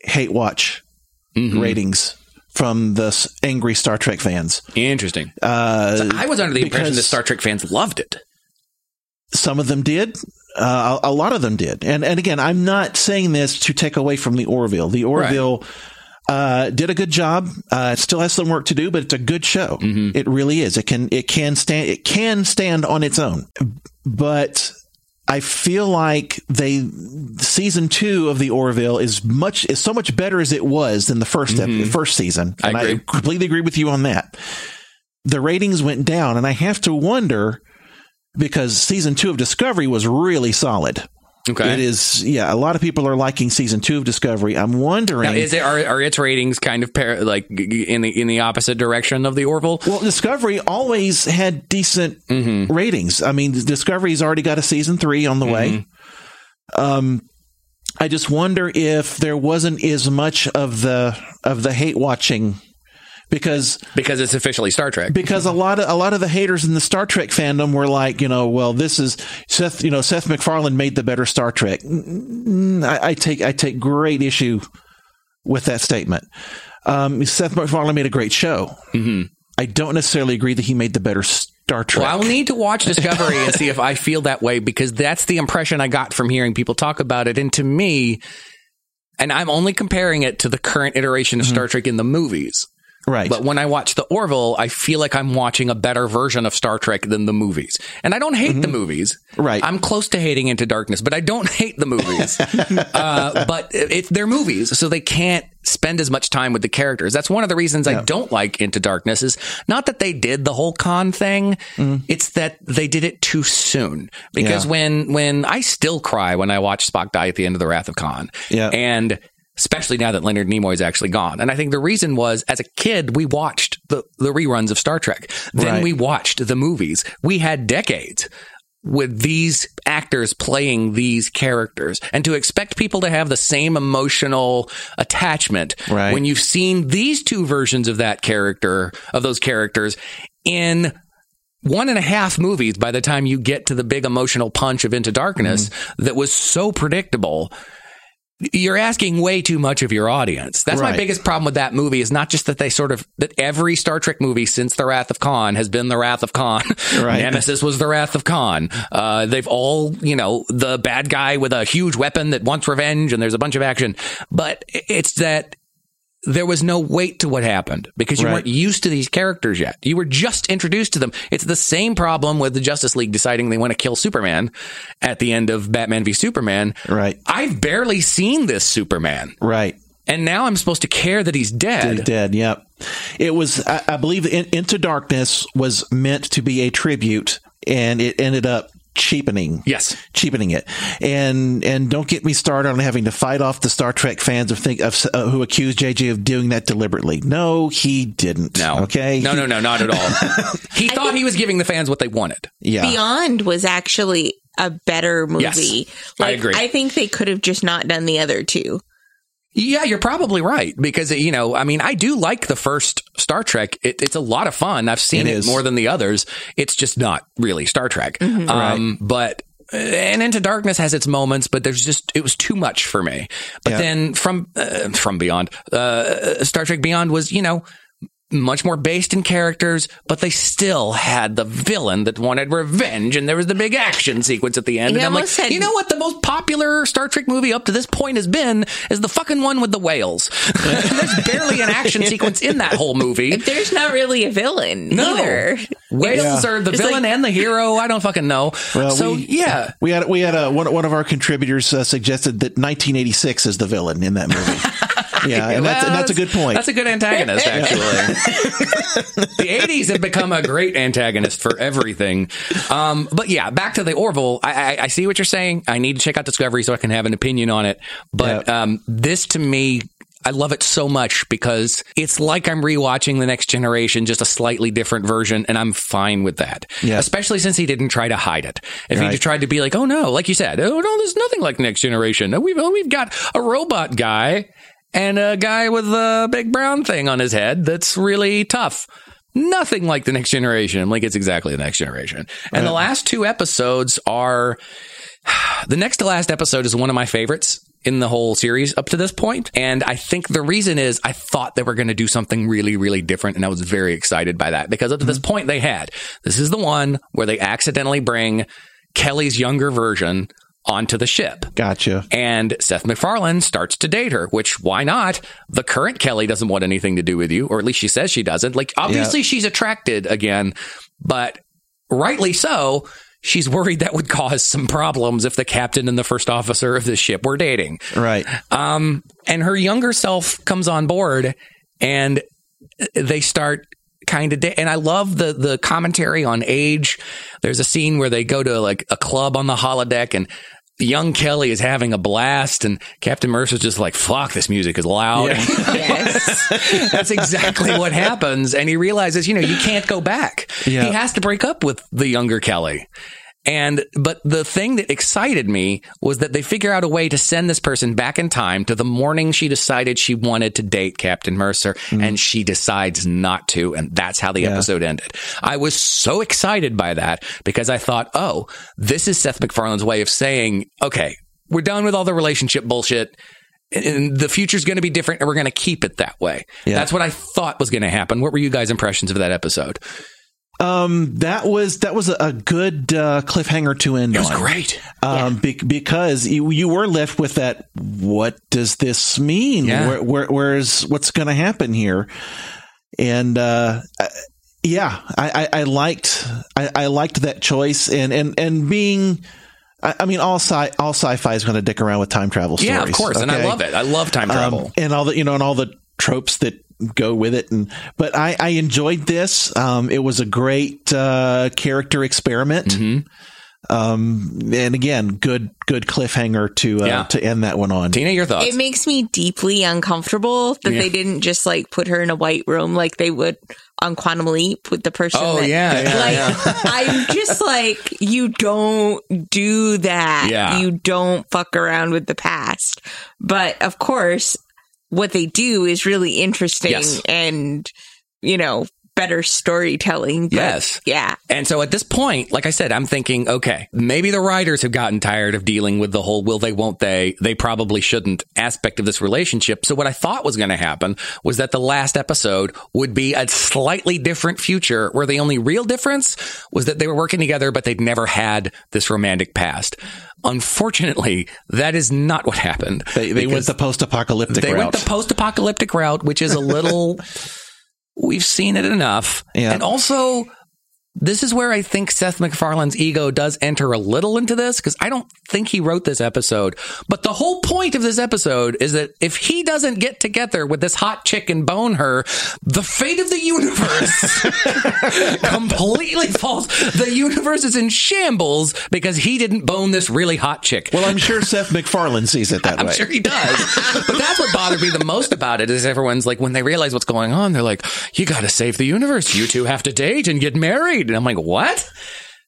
hate watch Mm-hmm. ratings from the angry Star Trek fans. Interesting. Uh, I was under the impression that Star Trek fans loved it. some of them did. Uh, a, a lot of them did. And and again, I'm not saying this to take away from the Orville. The Orville uh, did a good job. Uh, it still has some work to do, but it's a good show. It really is. It can it can stand it can stand on its own. But I feel like they season two of the Orville is much is so much better as it was than the 1st ep- first season. I and agree. I completely agree with you on that. The ratings went down, and I have to wonder because season two of Discovery was really solid. Okay. It is, yeah. A lot of people are liking season two of Discovery. I'm wondering. Now, is it are, are its ratings kind of par- like in the in the opposite direction of the Orville? well, Discovery always had decent Mm-hmm. ratings. I mean, Discovery's already got a season three on the way. Mm-hmm. Um, I just wonder if there wasn't as much of the of the hate watching because Because it's officially Star Trek. because a lot of a lot of the haters in the Star Trek fandom were like, you know, well, this is Seth. You know, Seth MacFarlane made the better Star Trek. I, I take I take great issue with that statement. Um, Seth MacFarlane made a great show. Mm-hmm. I don't necessarily agree that he made the better Star Trek. Well, I'll need to watch Discovery and see if I feel that way because that's the impression I got from hearing people talk about it. And to me, and I'm only comparing it to the current iteration of Star Trek in the movies. Right. But when I watch the Orville, I feel like I'm watching a better version of Star Trek than the movies. And I don't hate the movies. Right. I'm close to hating Into Darkness, but I don't (laughs) hate the movies. (laughs) uh, but it, it- they're movies, so they can't spend as much time with the characters. That's one of the reasons I don't like Into Darkness is not that they did the whole Khan thing. It's that they did it too soon. Because Yeah. when, when I still cry when I watch Spock die at the end of the Wrath of Khan. Yeah. And especially now that Leonard Nimoy is actually gone. And I think the reason was as a kid, we watched the, the reruns of Star Trek. Then Right. we watched the movies. We had decades with these actors playing these characters and to expect people to have the same emotional attachment Right. when you've seen these two versions of that character of those characters in one and a half movies by the time you get to the big emotional punch of Into Darkness mm-hmm. that was so predictable. You're asking way too much of your audience. That's my biggest problem with that movie is not just that they sort of that every Star Trek movie since The Wrath of Khan has been The Wrath of Khan. Right. Nemesis was The Wrath of Khan. Uh, they've all, you know, the bad guy with a huge weapon that wants revenge and there's a bunch of action. But it's that there was no weight to what happened because you Right. weren't used to these characters yet. You were just introduced to them. It's the same problem with the Justice League deciding they want to kill Superman at the end of Batman v Superman. Right. I've barely seen this Superman. Right. And now I'm supposed to care that he's dead. Dead. dead. Yep. It was. I, I believe In, Into Darkness was meant to be a tribute, and it ended up cheapening. Yes. cheapening it. And and don't get me started on having to fight off the Star Trek fans of think of uh, who accuse JJ of doing that deliberately. No, he didn't. No. Okay. No, no, no, not at all. (laughs) he thought he was giving the fans what they wanted. Yeah. Beyond was actually a better movie. Yes, I agree. I think they could have just not done the other two. Yeah, you're probably right because you know, I mean, I do like the first Star Trek. It, it's a lot of fun. I've seen It it, more than the others. It's just not really Star Trek. Um, but and Into Darkness has its moments, but there's just it was too much for me. But Yeah. then from uh, from Beyond, uh, Star Trek Beyond was you know much more based in characters, but they still had the villain that wanted revenge, and there was the big action sequence at the end. He and I'm like, almost had- you know what? The most popular Star Trek movie up to this point has been is the fucking one with the whales. (laughs) There's barely an action (laughs) sequence in that whole movie. There's not really a villain No. either. Whales are the It's villain like- and the hero. I don't fucking know. Well, so we- yeah, We had we had a one, one of our contributors uh, suggested that 1986 is the villain in that movie. (laughs) yeah, and that's and that's a good point. That's a good antagonist, actually. (laughs) the 80s have become a great antagonist for everything. Um, but yeah, back to the Orville. I, I, I see what you're saying. I need to check out Discovery so I can have an opinion on it. But um, this to me, I love it so much because it's like I'm rewatching The Next Generation, just a slightly different version, and I'm fine with that. Yeah. Especially since he didn't try to hide it. If he Right. just tried to be like, oh no, like you said, oh no, there's nothing like Next Generation. We've, we've got a robot guy and a guy with a big brown thing on his head that's really tough. Nothing like the next generation. I'm like, it's exactly the next generation. And the last two episodes are (sighs) the next to last episode is one of my favorites in the whole series up to this point. And I think the reason is I thought they were going to do something really, really different. And I was very excited by that because up to this mm-hmm. point they had, this is the one where they accidentally bring Kelly's younger version onto the ship. gotcha. And Seth MacFarlane starts to date her, which why not? The current Kelly doesn't want anything to do with you, or at least she says she doesn't. Like, obviously she's attracted again, but rightly so. She's worried that would cause some problems if the captain and the first officer of the ship were dating. Right. Um, and her younger self comes on board and they start kind of da- and I love the the commentary on age. There's a scene where they go to like a club on the holodeck and young Kelly is having a blast and Captain Mercer's just like fuck this music is loud. (laughs) Yes. That's exactly what happens and he realizes, you know, you can't go back. Yeah. He has to break up with the younger Kelly. And, but the thing that excited me was that they figure out a way to send this person back in time to the morning she decided she wanted to date Captain Mercer mm-hmm. and she decides not to. And that's how the episode ended. I was so excited by that because I thought, oh, this is Seth MacFarlane's way of saying, okay, we're done with all the relationship bullshit. And the future's going to be different, and we're going to keep it that way. Yeah. That's what I thought was going to happen. What were you guys' impressions of that episode? Um, that was that was a, a good uh, cliffhanger to end It was on. great. Um, be- because you, you were left with that. What does this mean? Yeah. Where, where, where's what's going to happen here? And uh, I- yeah, I, I, I liked I, I liked that choice and and and being. I I mean, all sci all sci-fi is going to dick around with time travel stories. Yeah, of course, and I love it. I love time travel. Um, and all the you know and all the tropes that go with it and but i i enjoyed this um it was a great uh character experiment Mm-hmm. um and again good good cliffhanger to uh, Yeah. to end that one on Tina, your thoughts? It makes me deeply uncomfortable that Yeah. they didn't just like put her in a white room like they would on Quantum Leap with the person. Oh, that, yeah, yeah, like yeah. (laughs) I'm just like you don't do that. Yeah. You don't fuck around with the past. But of course, what they do is really interesting Yes. and you know better storytelling. But Yes. Yeah. And so at this point, like I said, I'm thinking, okay, maybe the writers have gotten tired of dealing with the whole will they, won't they, they probably shouldn't aspect of this relationship. So what I thought was going to happen was that the last episode would be a slightly different future where the only real difference was that they were working together, but they'd never had this romantic past. Unfortunately, that is not what happened. They, they went the post-apocalyptic they route. went the post-apocalyptic route, which is a little. (laughs) we've seen it enough, Yeah. and also. This is where I think Seth MacFarlane's ego does enter a little into this because I don't think he wrote this episode. But the whole point of this episode is that if he doesn't get together with this hot chick and bone her, the fate of the universe (laughs) completely falls. The universe is in shambles because he didn't bone this really hot chick. well, I'm sure Seth MacFarlane sees it that way. (laughs) I'm way. sure he does. but that's what bothered me the most about it is everyone's like, when they realize what's going on, they're like, you got to save the universe. You two have to date and get married. And I'm like, what?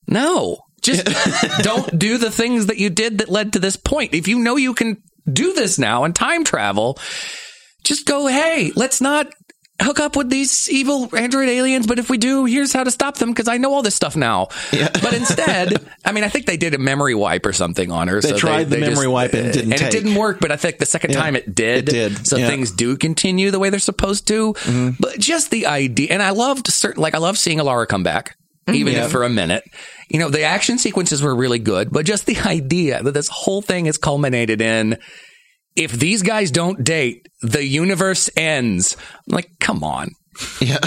No, just (laughs) don't do the things that you did that led to this point. If you know you can do this now and time travel, just go, hey, let's not hook up with these evil android aliens, but if we do, here's how to stop them because I know all this stuff now. But instead, I mean, I think they did a memory wipe or something on her. They so tried the memory wipe and it didn't and take. it didn't work. But I think the second Yeah, time it did. it did, So yeah. things do continue the way they're supposed to. Mm-hmm. But just the idea, and I loved certain, like I love seeing Alara come back. Even Yeah. if for a minute, you know, the action sequences were really good, but just the (laughs) idea that this whole thing is culminated in if these guys don't date, the universe ends. I'm like, come on. Yeah.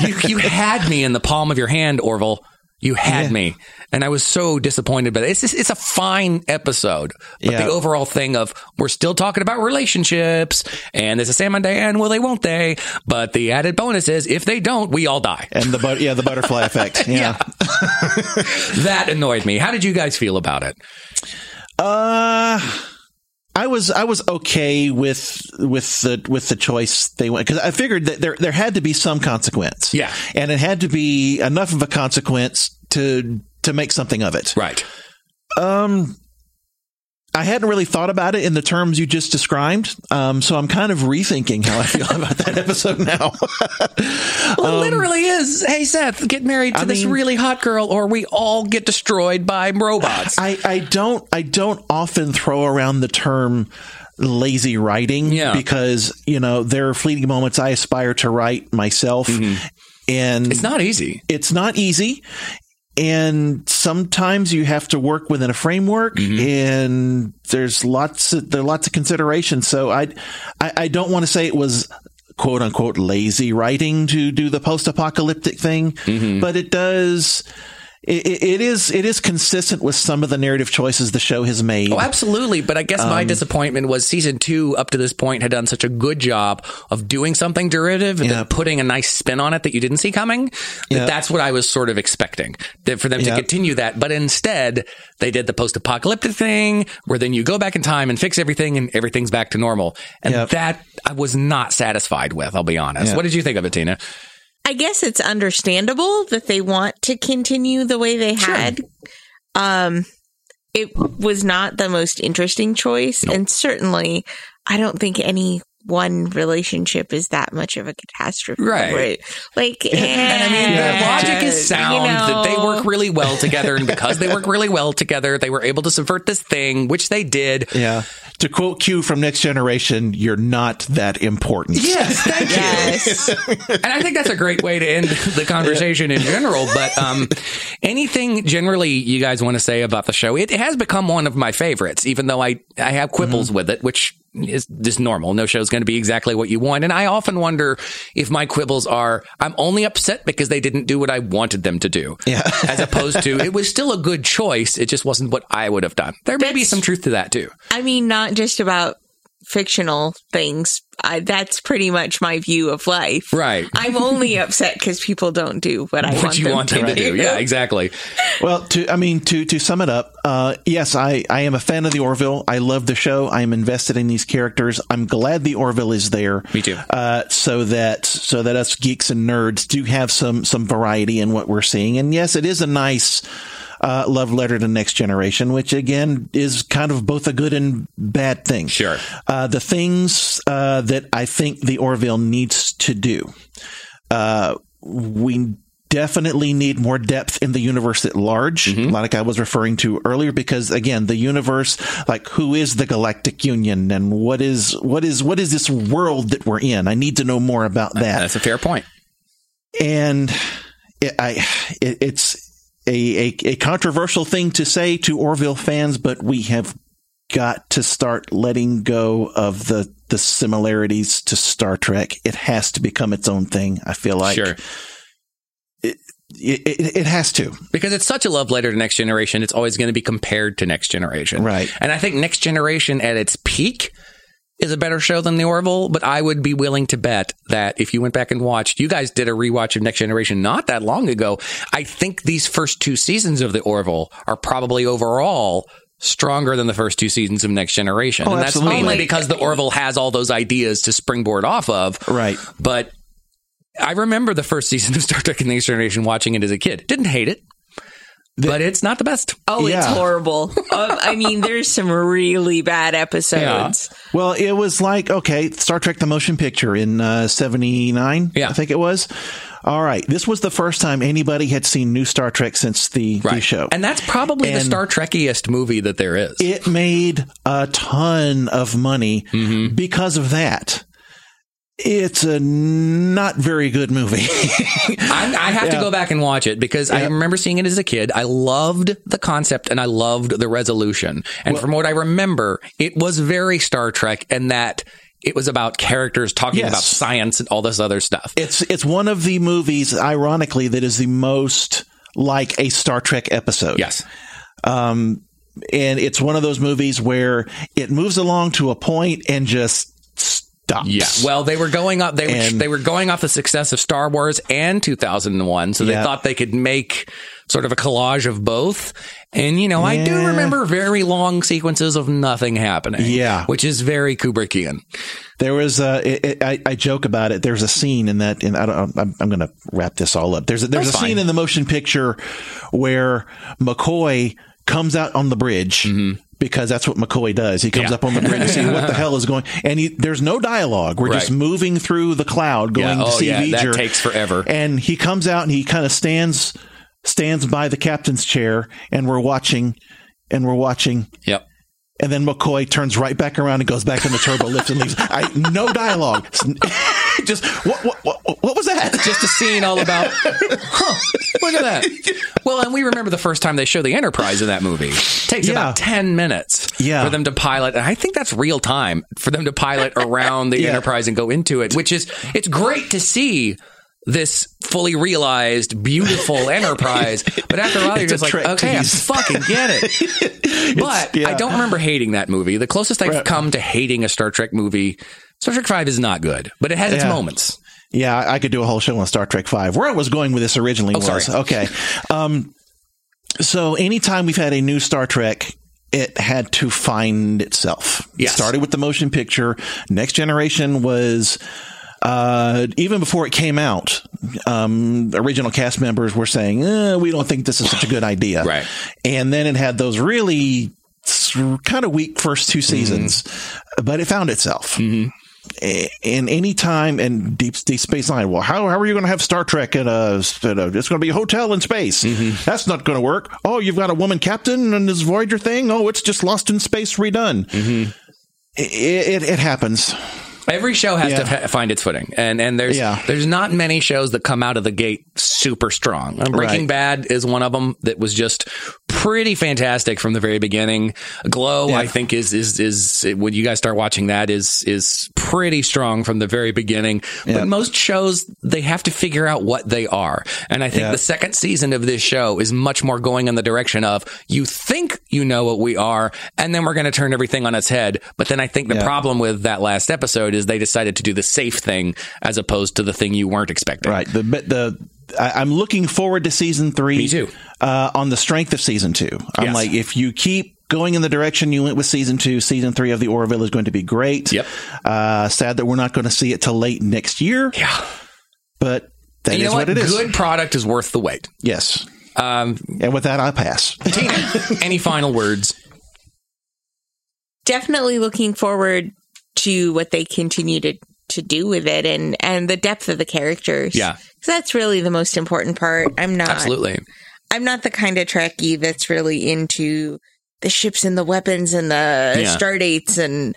You, you had me in the palm of your hand, Orville. You had Yeah. me. And I was so disappointed by it. It's, just, it's a fine episode. But Yeah. the overall thing of we're still talking about relationships and there's a Sam and Diane, will they, won't they? But the added bonus is if they don't, we all die. and the but yeah, the butterfly (laughs) effect. Yeah. (laughs) That annoyed me. How did you guys feel about it? Uh I was I was okay with with the with the choice they went because I figured that there there had to be some consequence. Yeah. and it had to be enough of a consequence to to make something of it. Right. Um, I hadn't really thought about it in the terms you just described. Um, so I'm kind of rethinking how I feel (laughs) about that episode now. (laughs) Well, it literally is. Hey, Seth, get married to Um, I this mean- really hot girl, or we all get destroyed by robots. I, I don't I don't often throw around the term lazy writing Yeah. because you know there are fleeting moments I aspire to write myself and Mm-hmm. it's not easy. it's not easy and sometimes you have to work within a framework Mm-hmm. and there's lots of, there are lots of considerations so I, I I don't want to say it was quote unquote lazy writing to do the post apocalyptic thing Mm-hmm. but it does it, it- is it is consistent with some of the narrative choices the show has made Oh, absolutely. But I guess my Um, disappointment was season two up to this point had done such a good job of doing something derivative and Yeah. then putting a nice spin on it that you didn't see coming. That that's what I was sort of expecting that for them to continue that. But instead, they did the post apocalyptic thing where then you go back in time and fix everything and everything's back to normal. And that I was not satisfied with, I'll be honest. What did you think of it, Tina? I guess it's understandable that they want to continue the way they had. Um, it was not the most interesting choice, and certainly, I don't think any one relationship is that much of a catastrophe. Right. Like, (laughs) And I mean, their logic is sound you that they work really well (laughs) together. And because they work really well together, they were able to subvert this thing, which they did. yeah to quote Q from Next Generation you're not that important Yes, thank you. (laughs) And I think that's a great way to end the conversation in general. But um, anything generally you guys want to say about the show? It has become one of my favorites, even though I I have quibbles with it, which is just normal. No show is going to be exactly what you want, and I often wonder if my quibbles are I'm only upset because they didn't do what I wanted them to do, Yeah. (laughs) as opposed to it was still a good choice. It just wasn't what I would have done. There may be some truth to that too. I mean, not just about fictional things. I, that's pretty much my view of life. Right. I'm only upset because people don't do what I What want you them want to them to do. Yeah, exactly. Well, to I mean to to sum it up, uh, yes, I I am a fan of the Orville. I love the show. I am invested in these characters. I'm glad the Orville is there. Me too. Uh, so that so that us geeks and nerds do have some some variety in what we're seeing. And yes, it is a nice. Uh, love letter to next generation, which again is kind of both a good and bad thing. Sure. Uh, the things uh, that I think the Orville needs to do. Uh, we definitely need more depth in the universe at large, like I was referring to earlier, because again, the universe, like who is the Galactic Union and what is, what is, what is this world that we're in? I need to know more about that. That's a fair point. and it, I, it, it's a, a, a controversial thing to say to Orville fans, but we have got to start letting go of the, the similarities to Star Trek. It has to become its own thing. I feel like sure. it, it, it has to. because it's such a love letter to next generation it's always going to be compared to next generation Right. and i think next generation at its peak is a better show than the orville but i would be willing to bet that if you went back and watched you guys did a rewatch of next generation not that long ago i think these first two seasons of the orville are probably overall stronger than the first two seasons of next generation Oh, and that's absolutely. mainly because the orville has all those ideas to springboard off of Right. but I remember the first season of Star Trek: The Next Generation, watching it as a kid. Didn't hate it, but it's not the best. Oh, it's horrible. Uh, I mean, there's some really bad episodes. Well, it was like, okay, Star Trek the motion picture in uh, 79, Yeah. I think it was. All right. This was the first time anybody had seen new Star Trek since the, the show. and that's probably the Star Trekiest movie that there is. it made a ton of money Mm-hmm. because of that. It's a not very good movie. (laughs) I, I have to go back and watch it because I remember seeing it as a kid. I loved the concept and I loved the resolution. And from what I remember, it was very Star Trek, and that it was about characters talking Yes. about science and all this other stuff. it's it's one of the movies, ironically, that is the most like a Star Trek episode. yes. Um, and it's one of those movies where it moves along to a point and just stops. Yeah. Well, they were going up. They were, And- they were going off the success of Star Wars and 2001, so they Yeah. thought they could make sort of a collage of both. And you know, I do remember very long sequences of nothing happening. Yeah. which is very Kubrickian. There was a, it, it, I, I joke about it. There's a scene in that, and I don't, I'm, I'm going to wrap this all up. There's a, there's That's a scene in the motion picture where McCoy comes out on the bridge. Mm-hmm. Because that's what McCoy does. He comes. Yeah. up on the bridge to see what the (laughs) hell is going, and he, there's no dialogue. We're just moving through the cloud, going Yeah. to Oh, see yeah. That takes forever. And he comes out and he kind of stands stands by the captain's chair, and we're watching, and we're watching, Yep. and then McCoy turns right back around and goes back in the turbo lift and leaves. I, no dialogue. (laughs) (laughs) Just what, what what what was that? Just a scene all about. (laughs) Huh, look at that. Well, and we remember the first time they show the Enterprise in that movie. It takes Yeah. about ten minutes Yeah. for them to pilot. And I think that's real time for them to pilot (laughs) around the Yeah. Enterprise and go into it. Which is it's great to see this fully realized, beautiful Enterprise. But after a while, you're just like, okay, I fucking get it. But yeah. I don't remember hating that movie. The closest I've Right. come to hating a Star Trek movie. Star Trek Five is not good, but it has its Yeah. moments. Yeah, I could do a whole show on Star Trek Five. Where I was going with this originally Oh, was sorry. okay. Um, so anytime we've had a new Star Trek. It had to find itself. It started with the motion picture. Next Generation was uh, even before it came out, um, original cast members were saying, eh, "We don't think this is such a good idea." Right. And then it had those really kind of weak first two seasons, but it found itself. A- And any time and deep, deep space nine, well, how, how are you going to have Star Trek in a, in a it's going to be a hotel in space? Mm-hmm. That's not going to work. Oh, you've got a woman captain and this Voyager thing. Oh, it's just lost in space redone. Mm-hmm. It, it, it happens. Every show has Yeah. to fa- find its footing, and and there's Yeah. there's not many shows that come out of the gate super strong. Breaking Right. Bad is one of them that was just pretty fantastic from the very beginning. Glow, Yeah. I think, is is is when you guys start watching that is is pretty strong from the very beginning. Yeah. But most shows they have to figure out what they are, and I think Yeah. the second season of this show is much more going in the direction of you think you know what we are, and then we're going to turn everything on its head. But then I think the problem with that last episode is they decided to do the safe thing as opposed to the thing you weren't expecting. Right. The the I, I'm looking forward to season three. Me too. Uh, on the strength of season two, I'm Yes. like, if you keep going in the direction you went with season two, season three of the Orville is going to be great. Yep. Uh, sad that we're not going to see it till late next year, Yeah. but that And is you know what what? it is. Good product is worth the wait. Yes. Um, And with that, I pass. Tina, (laughs) any final words? Definitely looking forward to what they continue to to do with it and and the depth of the characters. Yeah. that's really the most important part. I'm not Absolutely. I'm not the kind of Trekkie that's really into the ships and the weapons and the Yeah. star dates and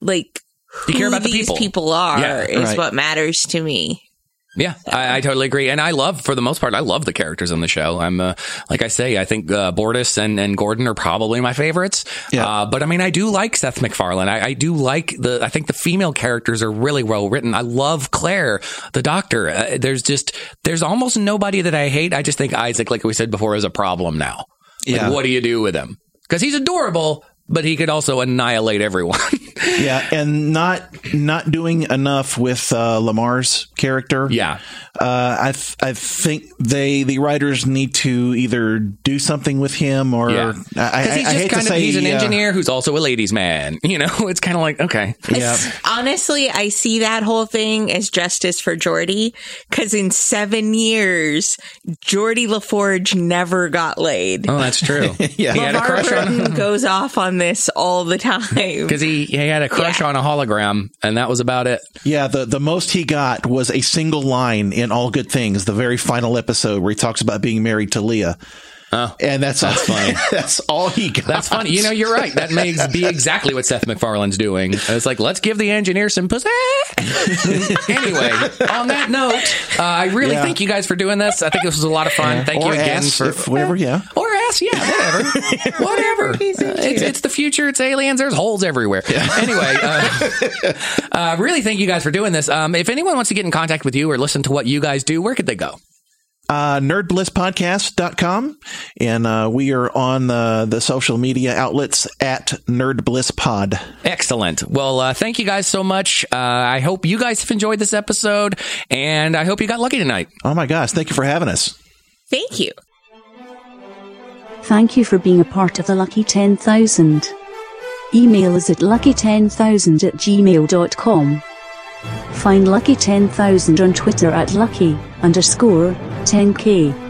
like You care who about the these people. are Yeah, is right. what matters to me. Yeah, I, I totally agree, and I love, for the most part, I love the characters on the show. I'm, uh, like I say, I think uh, Bortus and, and Gordon are probably my favorites. Yeah. Uh, but I mean, I do like Seth MacFarlane. I, I do like the. I think the female characters are really well written. I love Claire, the Doctor. Uh, there's just there's almost nobody that I hate. I just think Isaac, like we said before, is a problem now. Like, Yeah. what do you do with him? Because he's adorable, but he could also annihilate everyone. (laughs) yeah, and not not doing enough with uh, Lamar's character. yeah. uh, I th- I think they the writers need to either do something with him or Yeah. I, I, Because he's I hate kind to of say he's an uh, engineer who's also a ladies' man. (laughs) You know, it's kind of like okay, Yeah, Honestly, I see that whole thing as justice for Geordi because in seven years, Geordi La Forge never got laid. oh, that's true. (laughs) Yeah. he had a crush on Burton goes off on this all the time. (laughs) because he, he had a crush Yeah. on a hologram, and that was about it. yeah. The the most he got was a single line in All Good Things, the very final episode where he talks about being married to Leah. Oh. and that's that's funny. (laughs) that's all he got. That's funny. You know, you're right. That may (laughs) be exactly what Seth MacFarlane's doing. It's like, let's give the engineer some pussy. (laughs) anyway, on that note, uh, I really Yeah. thank you guys for doing this. I think this was a lot of fun. Thank or you again ass, for if whatever. Yeah. Or ass, yeah, whatever, whatever. Uh, it's, it's the future. It's aliens. There's holes everywhere. Anyway, uh, uh, really thank you guys for doing this. Um, if anyone wants to get in contact with you or listen to what you guys do, where could they go? Uh, nerdblisspodcast.com. And uh, we are on the, the social media outlets at nerdblisspod. Excellent. Well, uh, thank you guys so much. Uh, I hope you guys have enjoyed this episode, and I hope you got lucky tonight. Oh my gosh. Thank you for having us. Thank you. Thank you for being a part of the Lucky 10,000. Email us at lucky10000 at gmail.com. Find Lucky 10,000 on Twitter at lucky underscore 10k.